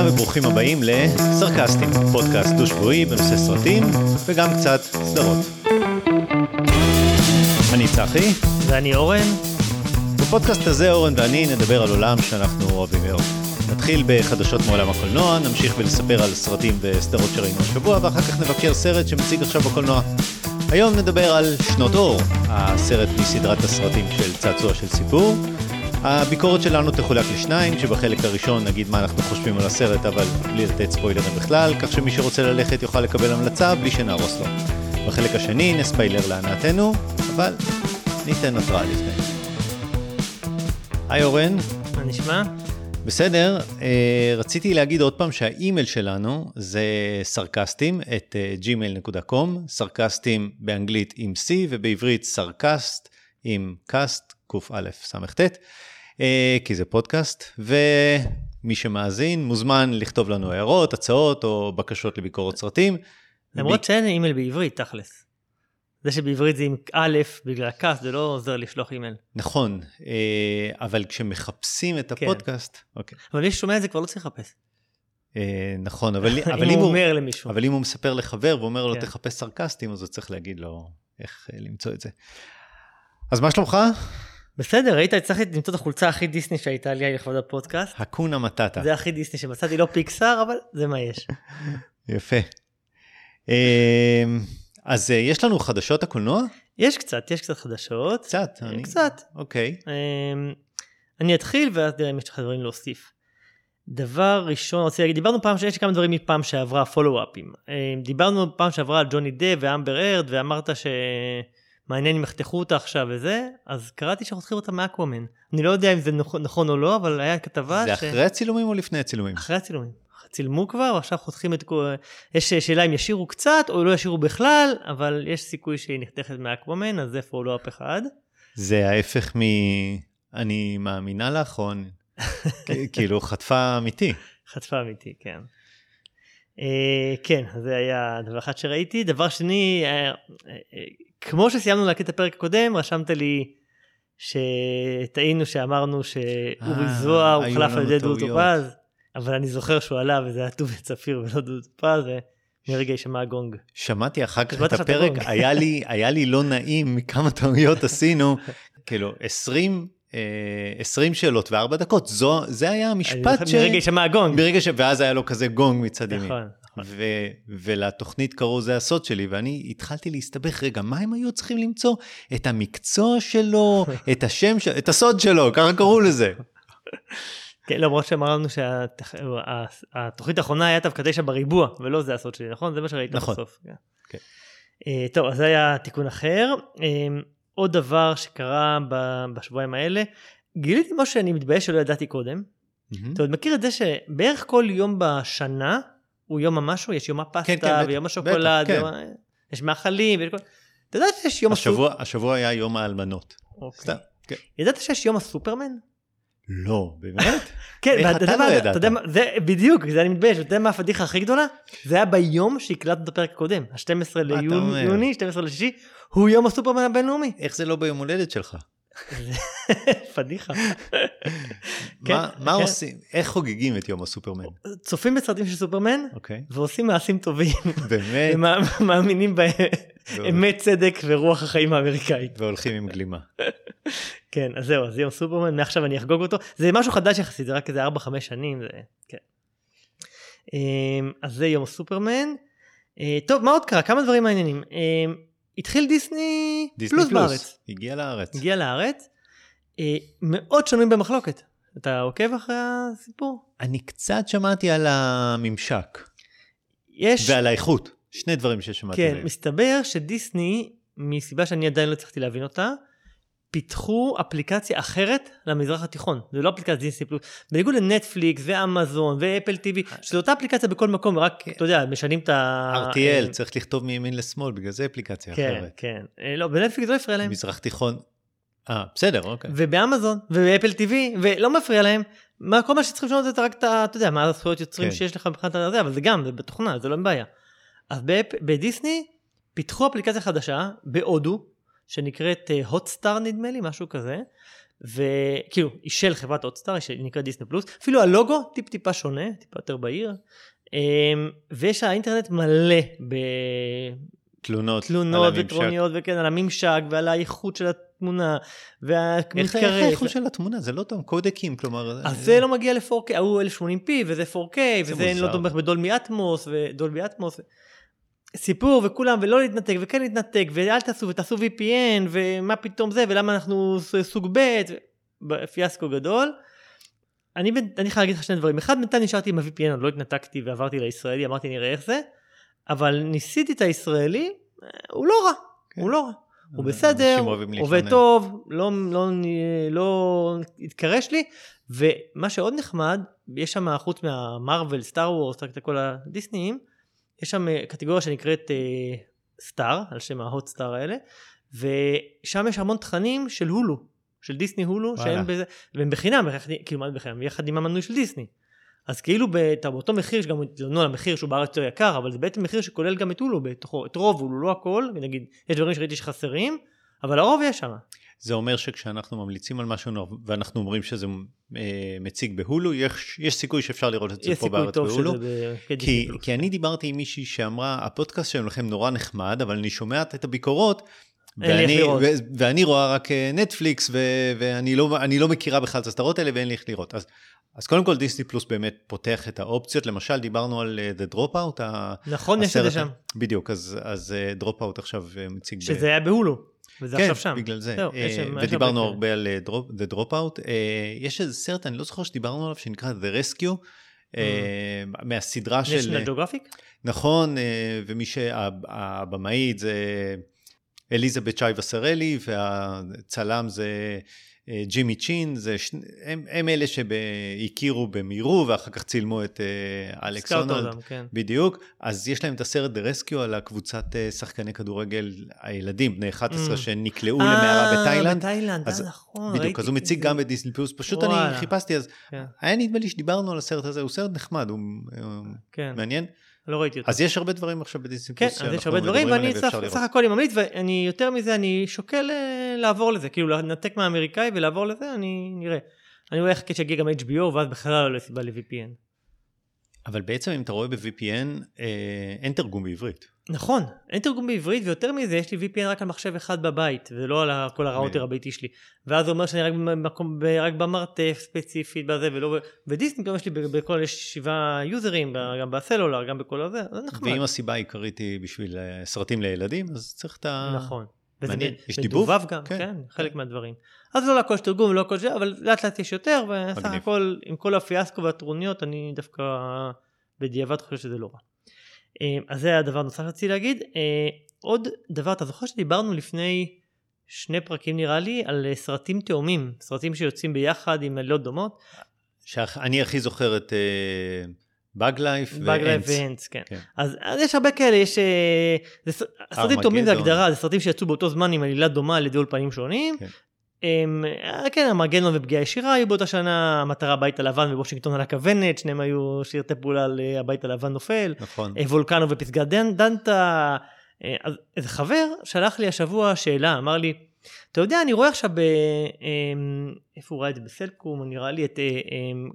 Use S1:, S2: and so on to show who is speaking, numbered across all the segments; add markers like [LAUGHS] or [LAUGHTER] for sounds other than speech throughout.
S1: לכולם וברוכים הבאים לסרקסטים, פודקאסט דו-שבועי בנושא סרטים וגם קצת סדרות. אני צחי.
S2: ואני אורן.
S1: בפודקאסט הזה אורן ואני נדבר על עולם שאנחנו אוהבים מאוד. נתחיל בחדשות מעולם הקולנוע, נמשיך ולספר על סרטים וסדרות שראינו השבוע, ואחר כך נבקר סרט שמציג עכשיו בקולנוע. היום נדבר על שנות אור, הסרט מסדרת הסרטים של צעצוע של סיפור. הביקורת שלנו תחולק לשניים, כשבחלק הראשון נגיד מה אנחנו חושבים על הסרט, אבל בלי לתת ספוילרים בכלל, כך שמי שרוצה ללכת יוכל לקבל המלצה בלי שנהרוס לו. בחלק השני נספיילר להנאתנו, אבל ניתן התראה לפני. היי אורן.
S2: מה נשמע?
S1: בסדר, אה, רציתי להגיד עוד פעם שהאימייל שלנו זה סרקסטים, את gmail.com, סרקסטים באנגלית עם C ובעברית סרקסט עם קאסט, קא סט, אה, כי זה פודקאסט, ומי שמאזין מוזמן לכתוב לנו הערות, הצעות או בקשות לביקורת סרטים.
S2: למרות שאין אימייל בעברית, תכלס. זה שבעברית זה עם א', בגלל הכעס, זה לא עוזר לשלוח אימייל.
S1: נכון, אה, אבל כשמחפשים את
S2: כן.
S1: הפודקאסט, אוקיי.
S2: אבל מי ששומע את זה כבר לא צריך לחפש.
S1: אה, נכון, אבל [LAUGHS] אבל
S2: אם הוא אומר למישהו.
S1: אבל אם הוא מספר לחבר ואומר לו
S2: כן.
S1: תחפש סרקסטים, אז הוא צריך להגיד לו איך אה, למצוא את זה. אז מה שלומך?
S2: בסדר, ראית, הצלחתי למצוא את החולצה הכי דיסני שהייתה לי לכבוד הפודקאסט.
S1: הקונה מטאטה.
S2: זה הכי דיסני שמצאתי, לא פיקסאר, אבל זה מה יש. [LAUGHS]
S1: יפה. אה, אז אה, יש לנו חדשות הקולנוע?
S2: יש קצת, יש קצת חדשות.
S1: קצת. אני-
S2: קצת.
S1: אוקיי.
S2: אמ, אני אתחיל ואז נראה אם יש לך דברים להוסיף. דבר ראשון, רציתי להגיד, דיברנו פעם, שיש כמה דברים מפעם שעברה, פולו-אפים. אמ, דיברנו פעם שעברה על ג'וני דה ואמבר ארד, ואמרת שמעניין אם יחתכו אותה עכשיו וזה, אז קראתי שחותכים אותה מאקוומן. אני לא יודע אם זה נכון, נכון או לא, אבל היה כתבה
S1: זה אחרי הצילומים או לפני הצילומים?
S2: אחרי הצילומים. צילמו כבר, ועכשיו חותכים את כל... יש שאלה אם ישירו קצת או לא ישירו בכלל, אבל יש סיכוי שהיא נחתכת מאקוומן, אז זה פולו-אפ אחד.
S1: זה ההפך מ... אני מאמינה לך, או... [LAUGHS] כאילו חטפה אמיתי.
S2: חטפה אמיתי, כן. אה, כן, זה היה דבר אחד שראיתי. דבר שני, אה, אה, כמו שסיימנו להקליט את הפרק הקודם, רשמת לי שטעינו שאמרנו שאורי
S1: אה,
S2: זוהר הוחלף על ידי דודו. טופז, אבל אני זוכר שהוא עלה וזה היה טובי צפיר ולא דודו טופז, ומרגע יישמע הגונג.
S1: שמעתי אחר כך את הפרק. היה לי, היה לי לא נעים מכמה טעויות עשינו, [LAUGHS] כאילו 20, אה, 20 שאלות וארבע דקות, זו, זה היה המשפט ש...
S2: מרגע יישמע הגונג.
S1: ברגע ש... ואז היה לו כזה גונג מצד ימין.
S2: נכון.
S1: ו... ולתוכנית קראו זה הסוד שלי, ואני התחלתי להסתבך, רגע, מה הם היו צריכים למצוא? את המקצוע שלו, [LAUGHS] את השם שלו, את הסוד שלו, ככה קראו לזה.
S2: כן, למרות שאמרנו שהתוכנית האחרונה היה דווקא תשע בריבוע, ולא זה הסוד שלי, נכון? זה מה שראית
S1: נכון.
S2: בסוף. כן.
S1: כן.
S2: אה, טוב, אז זה היה תיקון אחר. אה, עוד דבר שקרה בשבועיים האלה, גיליתי משהו שאני מתבייש שלא ידעתי קודם.
S1: מהמם.
S2: אתה עוד מכיר את זה שבערך כל יום בשנה הוא יום המשהו, יש יום הפסטה
S1: כן, כן,
S2: ויום השוקולד,
S1: בטח, כן.
S2: ויום ה- יש מאכלים, ויש כל... אתה יודע שיש יום?
S1: השבוע, השבוע היה יום האלמנות. סתם. כן.
S2: ידעת שיש יום הסופרמן?
S1: לא, באמת? [LAUGHS]
S2: כן, ואתה
S1: אתה
S2: יודע
S1: לא
S2: מה,
S1: ידעת?
S2: אתה יודע מה, זה בדיוק, זה אני מתבייש, אתה יודע מה הפדיחה הכי גדולה? זה היה ביום שהקלטנו את הפרק הקודם, ה-12
S1: אתה אומר?
S2: ליוני, 12 לשישי, הוא יום הסופרמן הבינלאומי.
S1: איך זה לא ביום הולדת שלך? [LAUGHS]
S2: פדיחה. [LAUGHS]
S1: מה,
S2: כן,
S1: מה
S2: כן.
S1: עושים? איך חוגגים את יום הסופרמן?
S2: צופים בסרטים של סופרמן,
S1: אוקיי.
S2: ועושים מעשים טובים,
S1: באמת?
S2: ומאמינים באמת צדק ורוח החיים האמריקאית.
S1: והולכים עם גלימה. [LAUGHS]
S2: כן, אז זהו, אז יום סופרמן, מעכשיו אני אחגוג אותו. זה משהו חדש יחסית, זה רק איזה 4-5 שנים, זה... כן. אמ, אז זה יום סופרמן. אה, טוב, מה עוד קרה? כמה דברים מעניינים. התחיל דיסני,
S1: דיסני
S2: פלוס
S1: פלוס.
S2: בארץ.
S1: הגיע לארץ.
S2: הגיע לארץ. אה, מאוד שנויים במחלוקת. אתה עוקב אחרי הסיפור?
S1: אני קצת שמעתי על הממשק
S2: יש,
S1: ועל האיכות. שני דברים ששמעתי
S2: כן,
S1: עליהם.
S2: מסתבר שדיסני, מסיבה שאני עדיין לא הצלחתי להבין אותה, פיתחו אפליקציה אחרת למזרח התיכון. זה לא אפליקציה דיסני פלוס. בניגוד לנטפליקס ואמזון ואפל טיווי, שזו אותה אפליקציה בכל מקום, רק, אתה יודע, משנים את ה...
S1: RTL,
S2: אה,
S1: צריך לכתוב מימין לשמאל, בגלל זה אפליקציה
S2: כן,
S1: אחרת.
S2: כן. אה, לא, בנטפליקס לא הפריע להם.
S1: מזרח תיכון. אה, בסדר, אוקיי.
S2: ובאמזון, ובאפל טיווי, ולא מפריע להם. מה, כל מה שצריכים לשנות זה רק את ה... אתה יודע, מה הזכויות יוצרים
S1: כן.
S2: שיש לך מבחינת הזה, אבל זה גם, זה בתוכנה, זה לא בעיה. אז באפ- בדיסני פיתחו אפליקציה חדשה, בהודו, שנקראת הוטסטאר נדמה לי, משהו כזה, וכאילו, היא של חברת אוטסטאר, היא נקראת דיסני פלוס, אפילו הלוגו טיפ טיפה שונה, טיפה יותר בהיר, אמ, ויש האינטרנט מלא ב...
S1: תלונות,
S2: תלונות וטרוניות וכן על הממשק ועל האיכות של התמונה
S1: והמתקרב. איך האיכות של התמונה? זה לא טוב קודקים כלומר
S2: אז זה לא מגיע ל-4K ההוא 1080p וזה 4K וזה לא תומך בדולמי אטמוס ודולבי אטמוס. סיפור וכולם ולא להתנתק וכן להתנתק ואל תעשו ותעשו VPN ומה פתאום זה ולמה אנחנו סוג ב' פיאסקו גדול. אני, אני חייב להגיד לך שני דברים. אחד בינתיים נשארתי עם ה-VPN עוד לא התנתקתי ועברתי לישראלי אמרתי נראה איך זה. אבל ניסיתי את הישראלי הוא לא רע כן. הוא לא רע. הוא בסדר, עובד טוב, לא, לא, לא התקרש לי, ומה שעוד נחמד, יש שם חוץ מהמרוויל, סטאר וורס, כל הדיסניים, יש שם קטגוריה שנקראת סטאר, uh, על שם ההוט סטאר האלה, ושם יש המון תכנים של הולו, של דיסני הולו, שהם בזה, והם בחינם, כאילו מה בחינם, יחד עם המנוי של דיסני. אז כאילו באותו מחיר, שגם התלוננו על המחיר שהוא בארץ יותר יקר, אבל זה בעצם מחיר שכולל גם את הולו בתוכו, את רוב הולו, לא הכל, נגיד, יש דברים שראיתי שחסרים, אבל הרוב יש שם.
S1: זה אומר שכשאנחנו ממליצים על משהו ואנחנו אומרים שזה אה, מציג בהולו, יש, יש סיכוי שאפשר לראות את זה פה בארץ בהולו. כי, כי אני דיברתי עם מישהי שאמרה, הפודקאסט שלכם נורא נחמד, אבל אני שומעת את הביקורות, ואני, ו- ואני רואה רק נטפליקס, ו- ואני לא, לא מכירה בכלל את הסדרות האלה ואין לי איך לראות. אז אז קודם כל דיסני פלוס באמת פותח את האופציות, למשל דיברנו על uh, The Dropout.
S2: נכון, יש את זה שם.
S1: בדיוק, אז, אז uh, Dropout עכשיו מציג...
S2: שזה ב... היה בהולו, וזה כן, עכשיו שם.
S1: כן, בגלל זה. זהו, uh, שם, ודיברנו הרבה על uh, drop, The Dropout. Uh, יש איזה סרט, אני לא זוכר שדיברנו עליו, שנקרא The Rescue. Uh, מהסדרה של...
S2: נשיונל ג'וגרפיק?
S1: נכון, uh, ומי שהבמאית זה אליזבת שי וסרלי, והצלם זה אה, ג'ימי צ'ין, זה ש... הם, הם אלה שהכירו במירו ואחר כך צילמו את uh, אלכס הונלד, כן. בדיוק, אז יש להם את הסרט The Rescue על הקבוצת uh, שחקני כדורגל הילדים, בני 11 mm. שנקלעו למערה בתאילנד.
S2: בתאילנד, אז, נכון.
S1: בדיוק, אז הוא מציג גם בדיסני פלוס, פשוט וואלה. אני חיפשתי אז, כן. היה נדמה לי שדיברנו על הסרט הזה, הוא סרט נחמד, הוא כן. מעניין.
S2: לא ראיתי אותו.
S1: אז יש הרבה דברים עכשיו בדיסני
S2: פלוס. כן, אז יש הרבה דברים, ואני סך הכל ממליץ, ואני יותר מזה, אני שוקל אה, לעבור לזה, כאילו לנתק מהאמריקאי ולעבור לזה, אני נראה. אני רואה איך שיגיע גם HBO, ואז בכלל לא סיבה ל-VPN.
S1: אבל בעצם אם אתה רואה ב-VPN, אה, אין תרגום בעברית.
S2: נכון, אין תרגום בעברית, ויותר מזה, יש לי VPN רק על מחשב אחד בבית, ולא על כל הראוטר הביתי שלי. ואז זה אומר שאני רק, במקום, רק במרתף ספציפית בזה, ולא... ודיסני גם יש לי בכל שבעה יוזרים, גם בסלולר, גם בכל הזה, זה נחמד.
S1: ואם הסיבה העיקרית היא בשביל אה, סרטים לילדים, אז צריך את ה...
S2: נכון.
S1: מעניין, יש דיבוב?
S2: גם, כן, כן חלק. מהדברים. אז לא לכל יש תרגום, לא הכל זה, אבל לאט לאט יש יותר, וסך הכל, עם כל הפיאסקו והטרוניות, אני דווקא בדיעבד חושב שזה לא רע. אה, אז זה הדבר נוסף שרציתי להגיד. אה, עוד דבר, אתה זוכר שדיברנו לפני שני פרקים נראה לי על אה, סרטים תאומים, סרטים שיוצאים ביחד עם עלילות דומות.
S1: שאני הכי זוכר את באג לייף
S2: ואנץ. באג לייף ואנץ, כן. כן. אז, אז יש הרבה כאלה, יש... זה, סרטים תאומים זה הגדרה, זה סרטים שיצאו באותו זמן עם עלילה דומה על ידי אולפנים שונים. כן. הם, כן, המרגנון ופגיעה ישירה היו באותה שנה, המטרה הבית הלבן ווושינגטון על הכוונת, שניהם היו שירתי פעולה על אה, הבית הלבן נופל.
S1: נכון.
S2: אה, וולקנו ופסגת דנטה. אה, אז איזה חבר שלח לי השבוע שאלה, אמר לי, אתה יודע, אני רואה עכשיו ב... איפה הוא ראה את זה? בסלקום, נראה לי את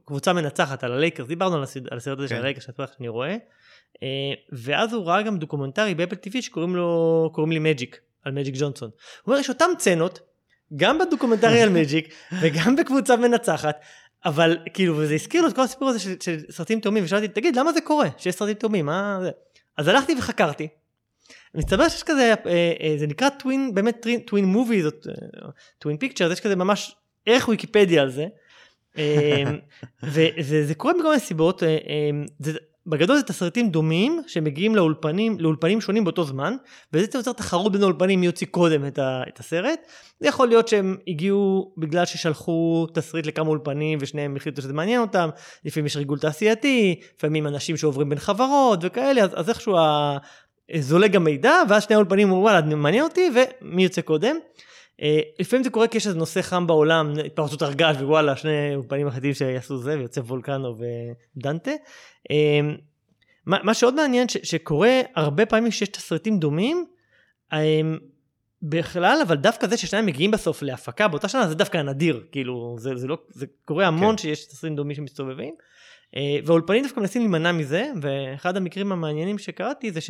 S2: קבוצה מנצחת על הלייקרס, דיברנו על הסרט הזה של כן. הלייקרס, שאני רואה. ואז הוא ראה גם דוקומנטרי ב Apple TV שקוראים לו, קוראים לי מג'יק, על מג'יק ג'ונסון. הוא אומר, יש אותן סצנות. גם בדוקומנטרי על מג'יק וגם בקבוצה מנצחת. אבל כאילו, וזה הזכיר לו את כל הסיפור הזה של, של סרטים תאומים, ושאלתי, תגיד, למה זה קורה שיש סרטים תאומים? מה זה? אז הלכתי וחקרתי. מסתבר שיש כזה, אה, אה, זה נקרא טווין, באמת טווין מובי, זאת טווין פיקצ'ר, יש כזה ממש ערך ויקיפדיה על זה. אה, [LAUGHS] וזה קורה מכל מיני סיבות, זה, בגדול זה תסריטים דומים שמגיעים לאולפנים, לאולפנים שונים באותו זמן, וזה יוצר תחרות בין האולפנים מי יוציא קודם את, ה, את הסרט. זה יכול להיות שהם הגיעו בגלל ששלחו תסריט לכמה אולפנים ושניהם החליטו שזה מעניין אותם, לפעמים יש ריגול תעשייתי, לפעמים אנשים שעוברים בין חברות וכאלה, אז, אז איכשהו זולג המידע, ואז שני האולפנים אומרים וואלה מעניין אותי ומי יוצא קודם. Uh, לפעמים זה קורה כי יש איזה נושא חם בעולם, התפרצות הרגש ווואלה שני אולפנים אחדים שיעשו זה ויוצא וולקנו ודנטה. Uh, מה, מה שעוד מעניין ש, שקורה הרבה פעמים שיש תסריטים דומים, um, בכלל, אבל דווקא זה ששניים מגיעים בסוף להפקה באותה שנה, זה דווקא נדיר. כאילו, זה, זה, לא, זה קורה המון
S1: כן.
S2: שיש תסריטים דומים שמסתובבים. אה, והאולפנים דווקא מנסים להימנע מזה, ואחד המקרים המעניינים שקראתי זה ש...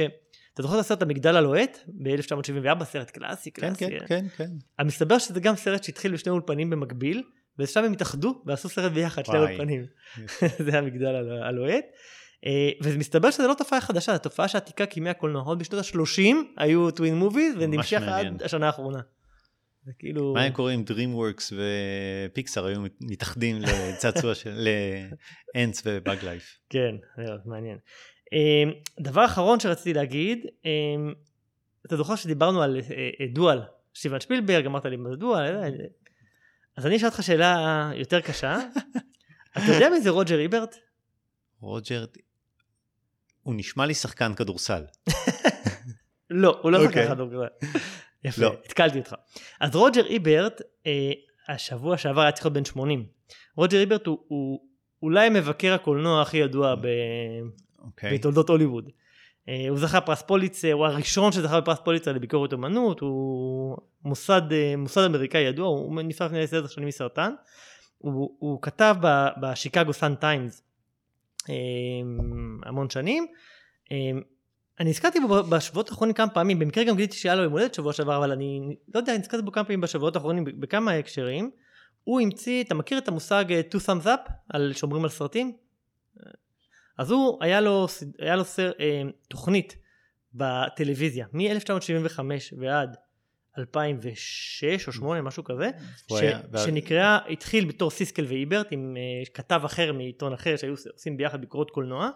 S2: אתה זוכר את הסרט המגדל הלוהט ב-1974, סרט קלאסי,
S1: כן,
S2: קלאסי.
S1: כן, כן, כן.
S2: אבל מסתבר שזה גם סרט שהתחיל בשני אולפנים במקביל, ושם הם התאחדו ועשו סרט ביחד, שני. אולפנים. [LAUGHS] זה המגדל הלו- הלוהט. אה, ומסתבר שזה לא תופעה חדשה, זו תופעה שעתיקה כימי הקולנוע. עוד בשנות ה-30 היו טווין מוביז, ונמשך. עד השנה האחרונה. זה כאילו...
S1: מה היה קורה אם DreamWorks ופיקסאר היו מתאחדים לצעצוע של אנס ובאג לייף?
S2: כן, זה מעניין. אה, דבר אחרון שרציתי להגיד, אה, אתה זוכר שדיברנו על אה, אה, דואל, סטיבן שפילברג, אמרת לי מה זה דואל, אה, אז אני אשאל אותך שאלה יותר קשה. אתה יודע מי זה רוג'ר איברט?
S1: רוג'ר, הוא נשמע לי שחקן כדורסל. [LAUGHS]
S2: לא, הוא לא
S1: אוקיי.
S2: שחקן כדורגל. [LAUGHS] יפה,
S1: לא.
S2: התקלתי אותך. אז רוג'ר איברט, אה, השבוע שעבר היה צריך להיות בן 80. רוג'ר איברט הוא, הוא אולי מבקר הקולנוע הכי ידוע ב...
S1: אוקיי.
S2: בתולדות הוליווד. אה, הוא זכה פרס פוליצר, הוא הראשון שזכה בפרס פוליצר לביקורת אומנות, הוא מוסד, אה, מוסד אמריקאי ידוע, הוא נפטר לפני עשר שנים מסרטן. הוא, הוא כתב בשיקגו סאן טיימס אה, המון שנים. אני נזכרתי בו בשבועות האחרונים כמה פעמים, במקרה גם גיליתי שהיה לו יום הולדת שבוע שעבר, אבל אני לא יודע, נזכרתי בו כמה פעמים בשבועות האחרונים בכמה הקשרים. הוא המציא, אתה מכיר את המושג two thumbs up, על שומרים על סרטים? אז הוא, היה לו, היה לו סר, אה, תוכנית בטלוויזיה מ-1975 ועד 2006 או 2008 משהו כזה, ש,
S1: היה- וה-
S2: שנקרא, התחיל בתור סיסקל ואיברט עם אה, כתב אחר מעיתון אחר שהיו עושים ביחד ביקורות קולנוע.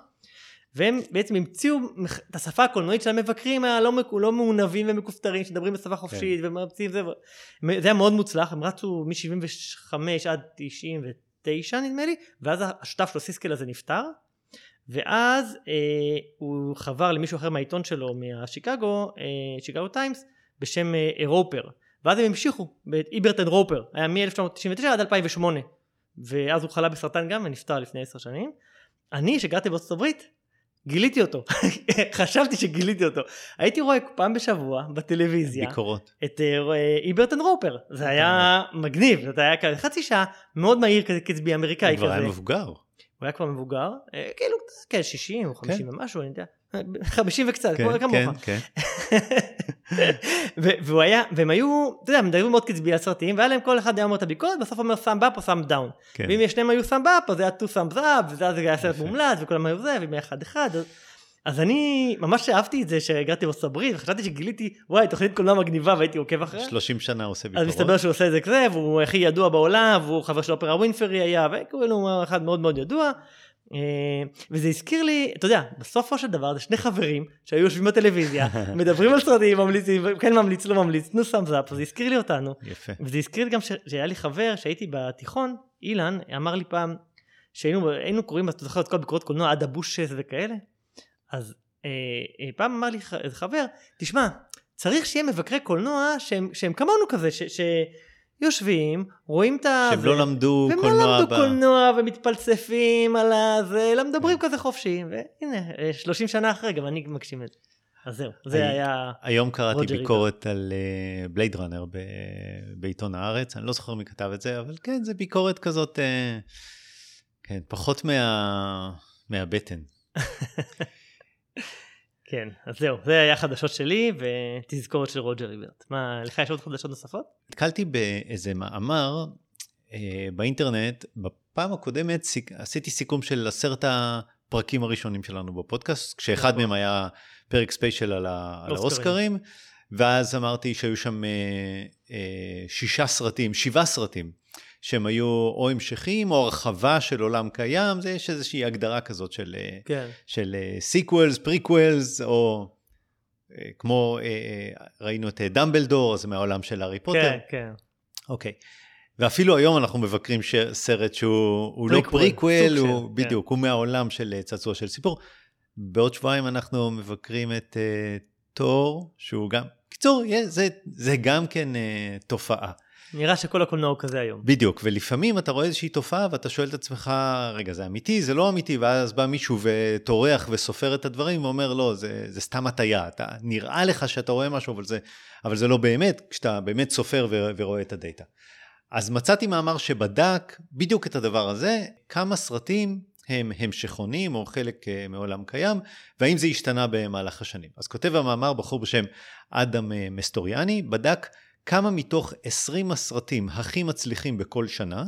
S2: והם בעצם המציאו את השפה הקולנועית של המבקרים הלא לא מעונבים ומכופתרים שמדברים בשפה חופשית ומרצים זה, זה היה מאוד מוצלח הם רצו מ-75 עד 99 נדמה לי ואז השותף שלו סיסקל הזה נפטר ואז אה, הוא חבר למישהו אחר מהעיתון שלו מהשיקגו אה, שיקגו טיימס בשם אה, רופר. ואז הם המשיכו ב Ebert and Roeper. היה מ-1999 עד 2008 ואז הוא חלה בסרטן גם ונפטר לפני עשר שנים. אני שגרתי בארצות הברית גיליתי אותו. [LAUGHS] חשבתי שגיליתי אותו. הייתי רואה פעם בשבוע בטלוויזיה
S1: ביקורות.
S2: את אה, איברט and רופר. זה היה מגניב. זה היה כזה חצי שעה מאוד מהיר כזה קצבי אמריקאי
S1: הוא כבר היה
S2: כזה
S1: מבוגר.
S2: הוא היה כבר מבוגר אה, כאילו כן 60 או 50
S1: כן.
S2: ומשהו אני יודע 50 וקצת
S1: כן,
S2: כמו
S1: כן,
S2: כמוך
S1: כן. [LAUGHS]
S2: ו- והוא היה והם היו אתה יודע מדברים מאוד קצבי על סרטים והיה להם כל אחד היה אומר את הביקורת בסוף אומר thumbs up או thumbs down
S1: כן.
S2: ואם שניהם היו thumbs up אז זה היה two thumbs up ואז זה היה סרט. מומלץ וכולם היו זה ואם היה אחד אחד אז- אז אני ממש אהבתי את זה שהגעתי בארצות הברית וחשבתי שגיליתי וואי תוכנית קולנוע מגניבה והייתי עוקב אחריה
S1: 30 שנה עושה
S2: אז
S1: ביקורות.
S2: מסתבר שהוא עושה את זה כזה והוא הכי ידוע בעולם והוא חבר של אופרה ווינפרי היה וכאילו אחד מאוד מאוד ידוע אה, וזה הזכיר לי אתה יודע בסופו של דבר זה שני חברים שהיו יושבים בטלוויזיה [LAUGHS] מדברים על סרטים ממליצים כן ממליץ לא ממליץ תנו סאמס אפ אז זה הזכיר לי אותנו
S1: יפה.
S2: וזה הזכיר לי גם שהיה לי חבר שהייתי בתיכון אילן אמר לי פעם שהיינו היינו קוראים אתה זוכר את כל ביקורות קולנוע עד הבושס וכאלה אז אה, אה, פעם אמר לי ח- חבר תשמע צריך שיהיה מבקרי קולנוע שהם, שהם כמונו כזה ש, שיושבים רואים את ה...
S1: שהם לא למדו
S2: והם
S1: קולנוע
S2: לא למדו. קולנוע ומתפלספים על הזה אלא מדברים כזה חופשי והנה אה, 30 שנה אחרי גם אני מגשים את זה אז זהו זה היה
S1: היום קראתי ביקורת על בלייד ראנר בעיתון הארץ, אני לא זוכר מי כתב את זה, אבל כן, זה ביקורת כזאת, אה, כן, פחות מה- מהבטן. [LAUGHS]
S2: כן, אז זהו, זה היה חדשות שלי ותזכורת של רוג'ר איברט. מה, לך יש עוד חדשות נוספות?
S1: נתקלתי באיזה מאמר אה, באינטרנט, בפעם הקודמת סיק- עשיתי סיכום של עשרת הפרקים הראשונים שלנו בפודקאסט, כשאחד
S2: נכון.
S1: מהם היה פרק special על, ה- על
S2: אוסקרים.
S1: האוסקרים, ואז אמרתי שהיו שם אה, אה, שישה סרטים, שבעה סרטים, שהם היו או המשכים או הרחבה של עולם קיים, זה יש איזושהי הגדרה כזאת של... אה,
S2: כן.
S1: של sequels, prequels, או אה, כמו אה, אה, ראינו את אה, דמבלדור, זה מהעולם של הארי פוטר.
S2: כן, כן.
S1: אוקיי. ואפילו היום אנחנו מבקרים ש... סרט שהוא הוא לא
S2: פריקוול,
S1: הוא
S2: של, כן.
S1: בדיוק, הוא מהעולם של אה, צעצוע של סיפור. בעוד שבועיים אנחנו מבקרים את uh, תור, שהוא גם, קיצור, יש- זה, זה גם כן uh, תופעה.
S2: נראה שכל הקולנוע הוא כזה היום.
S1: בדיוק, ולפעמים אתה רואה איזושהי תופעה ואתה שואל את עצמך, רגע, זה אמיתי, זה לא אמיתי, ואז בא מישהו וטורח וסופר את הדברים ואומר, לא, זה, זה סתם הטעיה, אתה, נראה לך שאתה רואה משהו, אבל זה, אבל זה לא באמת, כשאתה באמת סופר ו, ורואה את הדאטה. אז מצאתי מאמר שבדק בדיוק את הדבר הזה, כמה סרטים הם המשכונים או חלק אה, מעולם קיים, והאם זה השתנה במהלך השנים. אז כותב המאמר בחור בשם אדם אה, מסטוריאני, בדק כמה מתוך 20 הסרטים הכי מצליחים בכל שנה,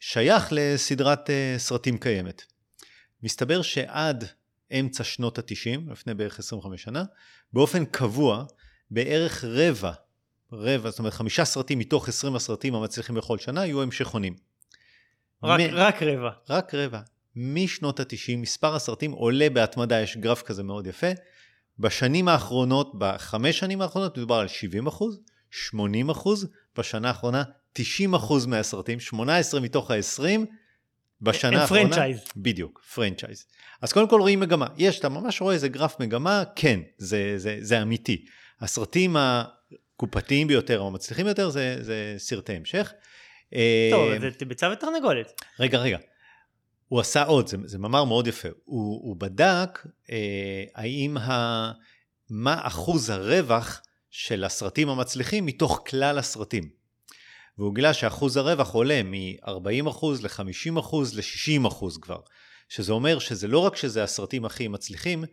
S1: שייך לסדרת אה, סרטים קיימת. מסתבר שעד אמצע שנות ה-90, לפני בערך 25 שנה, באופן קבוע, בערך רבע, רבע, זאת אומרת חמישה סרטים מתוך 20 הסרטים המצליחים בכל שנה, יהיו המשכונים.
S2: רק,
S1: מ-
S2: רק רבע.
S1: רק רבע. משנות ה-90 מספר הסרטים עולה בהתמדה, יש גרף כזה מאוד יפה. בשנים האחרונות, בחמש שנים האחרונות מדובר על 70 אחוז, 80 אחוז, בשנה האחרונה 90 אחוז מהסרטים, 18 מתוך ה-20, בשנה
S2: הם
S1: האחרונה...
S2: franchise.
S1: בדיוק, franchise. אז קודם כל רואים מגמה. יש, אתה ממש רואה איזה גרף מגמה, כן, זה, זה, זה אמיתי. הסרטים הקופתיים ביותר, או המצליחים ביותר, זה, זה סרטי המשך.
S2: טוב,
S1: אה,
S2: זה ביצה ותרנגולת.
S1: רגע, רגע. הוא עשה עוד, זה, זה מאמר מאוד יפה. הוא, הוא בדק אה, האם ה... מה אחוז הרווח של הסרטים המצליחים מתוך כלל הסרטים. והוא גילה שאחוז הרווח עולה מ-40% ל-50% ל-60% כבר. שזה אומר שזה לא רק שזה הסרטים הכי מצליחים,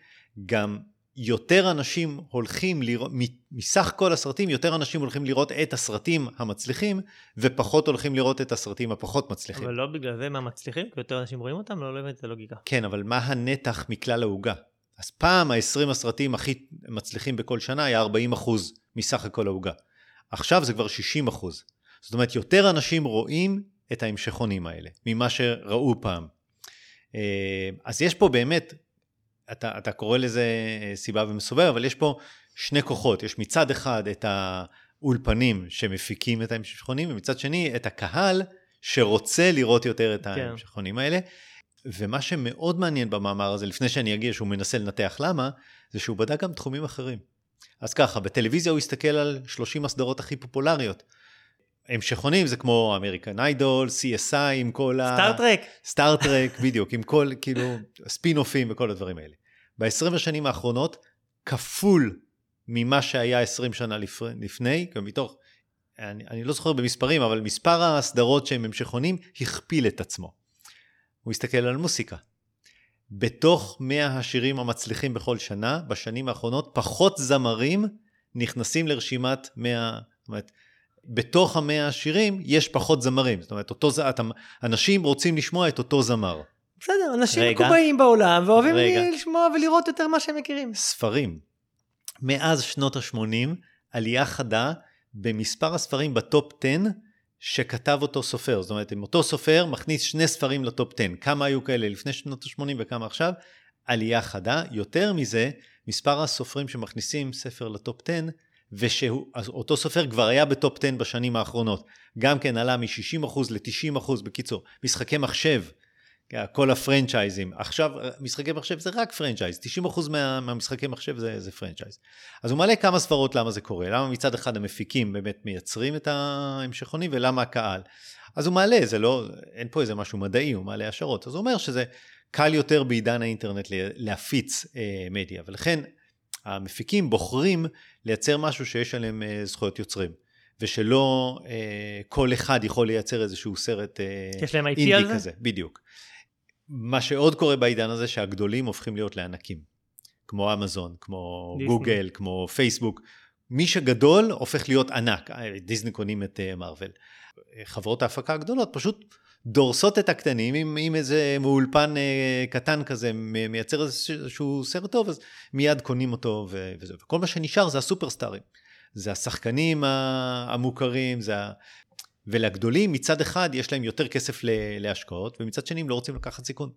S1: גם יותר אנשים הולכים לראות, מסך כל הסרטים, יותר אנשים הולכים לראות את הסרטים המצליחים, ופחות הולכים לראות את הסרטים הפחות מצליחים.
S2: אבל לא בגלל זה מה מצליחים, כי יותר אנשים רואים אותם, לא הבנתי את הלוגיקה.
S1: כן, אבל מה הנתח מכלל העוגה? אז פעם ה-20 הסרטים הכי מצליחים בכל שנה היה 40 אחוז מסך הכל העוגה. עכשיו זה כבר 60 אחוז. זאת אומרת, יותר אנשים רואים את ההמשכונים האלה, ממה שראו פעם. אה, אז יש פה באמת, אתה, אתה קורא לזה אה, סיבה ומסובב, אבל יש פה שני כוחות. יש מצד אחד את האולפנים שמפיקים את ההמשכונים, ומצד שני את הקהל שרוצה לראות יותר את
S2: כן.
S1: ההמשכונים האלה. ומה שמאוד מעניין במאמר הזה, לפני שאני אגיע שהוא מנסה לנתח למה, זה שהוא בדק גם תחומים אחרים. אז ככה, בטלוויזיה הוא הסתכל על 30 הסדרות הכי פופולריות. המשכונים זה כמו אמריקן איידול, CSI עם כל ה...
S2: סטאר
S1: טרק. סטאר טרק, [LAUGHS] בדיוק, עם כל, כאילו, ספין-אופים וכל הדברים האלה. ב-20 השנים האחרונות, כפול ממה שהיה 20 שנה לפ... לפני, גם מתוך, אני, אני לא זוכר במספרים, אבל מספר הסדרות שהם המשכונים הכפיל את עצמו. הוא הסתכל על מוסיקה. בתוך 100 השירים המצליחים בכל שנה, בשנים האחרונות, פחות זמרים נכנסים לרשימת 100, זאת אומרת, בתוך המאה השירים יש פחות זמרים. זאת אומרת, אותו, אתה, אנשים רוצים לשמוע את אותו זמר.
S2: בסדר, אנשים
S1: רגע.
S2: מקובעים בעולם, ואוהבים
S1: רגע.
S2: לשמוע ולראות יותר מה שהם מכירים.
S1: ספרים. מאז שנות ה-80, עלייה חדה במספר הספרים ב top 10 שכתב אותו סופר. זאת אומרת, אם אותו סופר מכניס שני ספרים ל top 10, כמה היו כאלה לפני שנות ה-80 וכמה עכשיו? עלייה חדה. יותר מזה, מספר הסופרים שמכניסים ספר ל top 10, ושאותו סופר כבר היה ב top 10 בשנים האחרונות. גם כן עלה מ-60% ל-90%, בקיצור, משחקי מחשב. כל ה franchise ים. עכשיו, משחקי מחשב זה רק franchise, 90% מה, מהמשחקי מחשב זה, זה franchise. אז הוא מעלה כמה סברות למה זה קורה, למה מצד אחד המפיקים באמת מייצרים את ההמשכונים ולמה הקהל. אז הוא מעלה, זה לא, אין פה איזה משהו מדעי, הוא מעלה השערות. אז הוא אומר שזה קל יותר בעידן האינטרנט להפיץ אה, מדיה, ולכן המפיקים בוחרים לייצר משהו שיש עליהם אה, זכויות יוצרים. ושלא אה, כל אחד יכול לייצר איזשהו סרט אה,
S2: יש להם IP
S1: אינדי
S2: על זה?
S1: כזה, בדיוק. מה שעוד קורה בעידן הזה, שהגדולים הופכים להיות לענקים. כמו אמזון, כמו
S2: דיסני.
S1: גוגל, כמו פייסבוק. מי שגדול הופך להיות ענק. אה, דיסני קונים את אה, מארוול. חברות ההפקה הגדולות פשוט דורסות את הקטנים עם, עם איזה מאולפן אה, קטן כזה, מייצר איזשהו סרט טוב, אז מיד קונים אותו ו- וזה. וכל מה שנשאר זה הסופרסטארים. זה השחקנים המוכרים, זה. ולגדולים מצד אחד יש להם יותר כסף להשקעות, ומצד שני הם לא רוצים לקחת סיכון.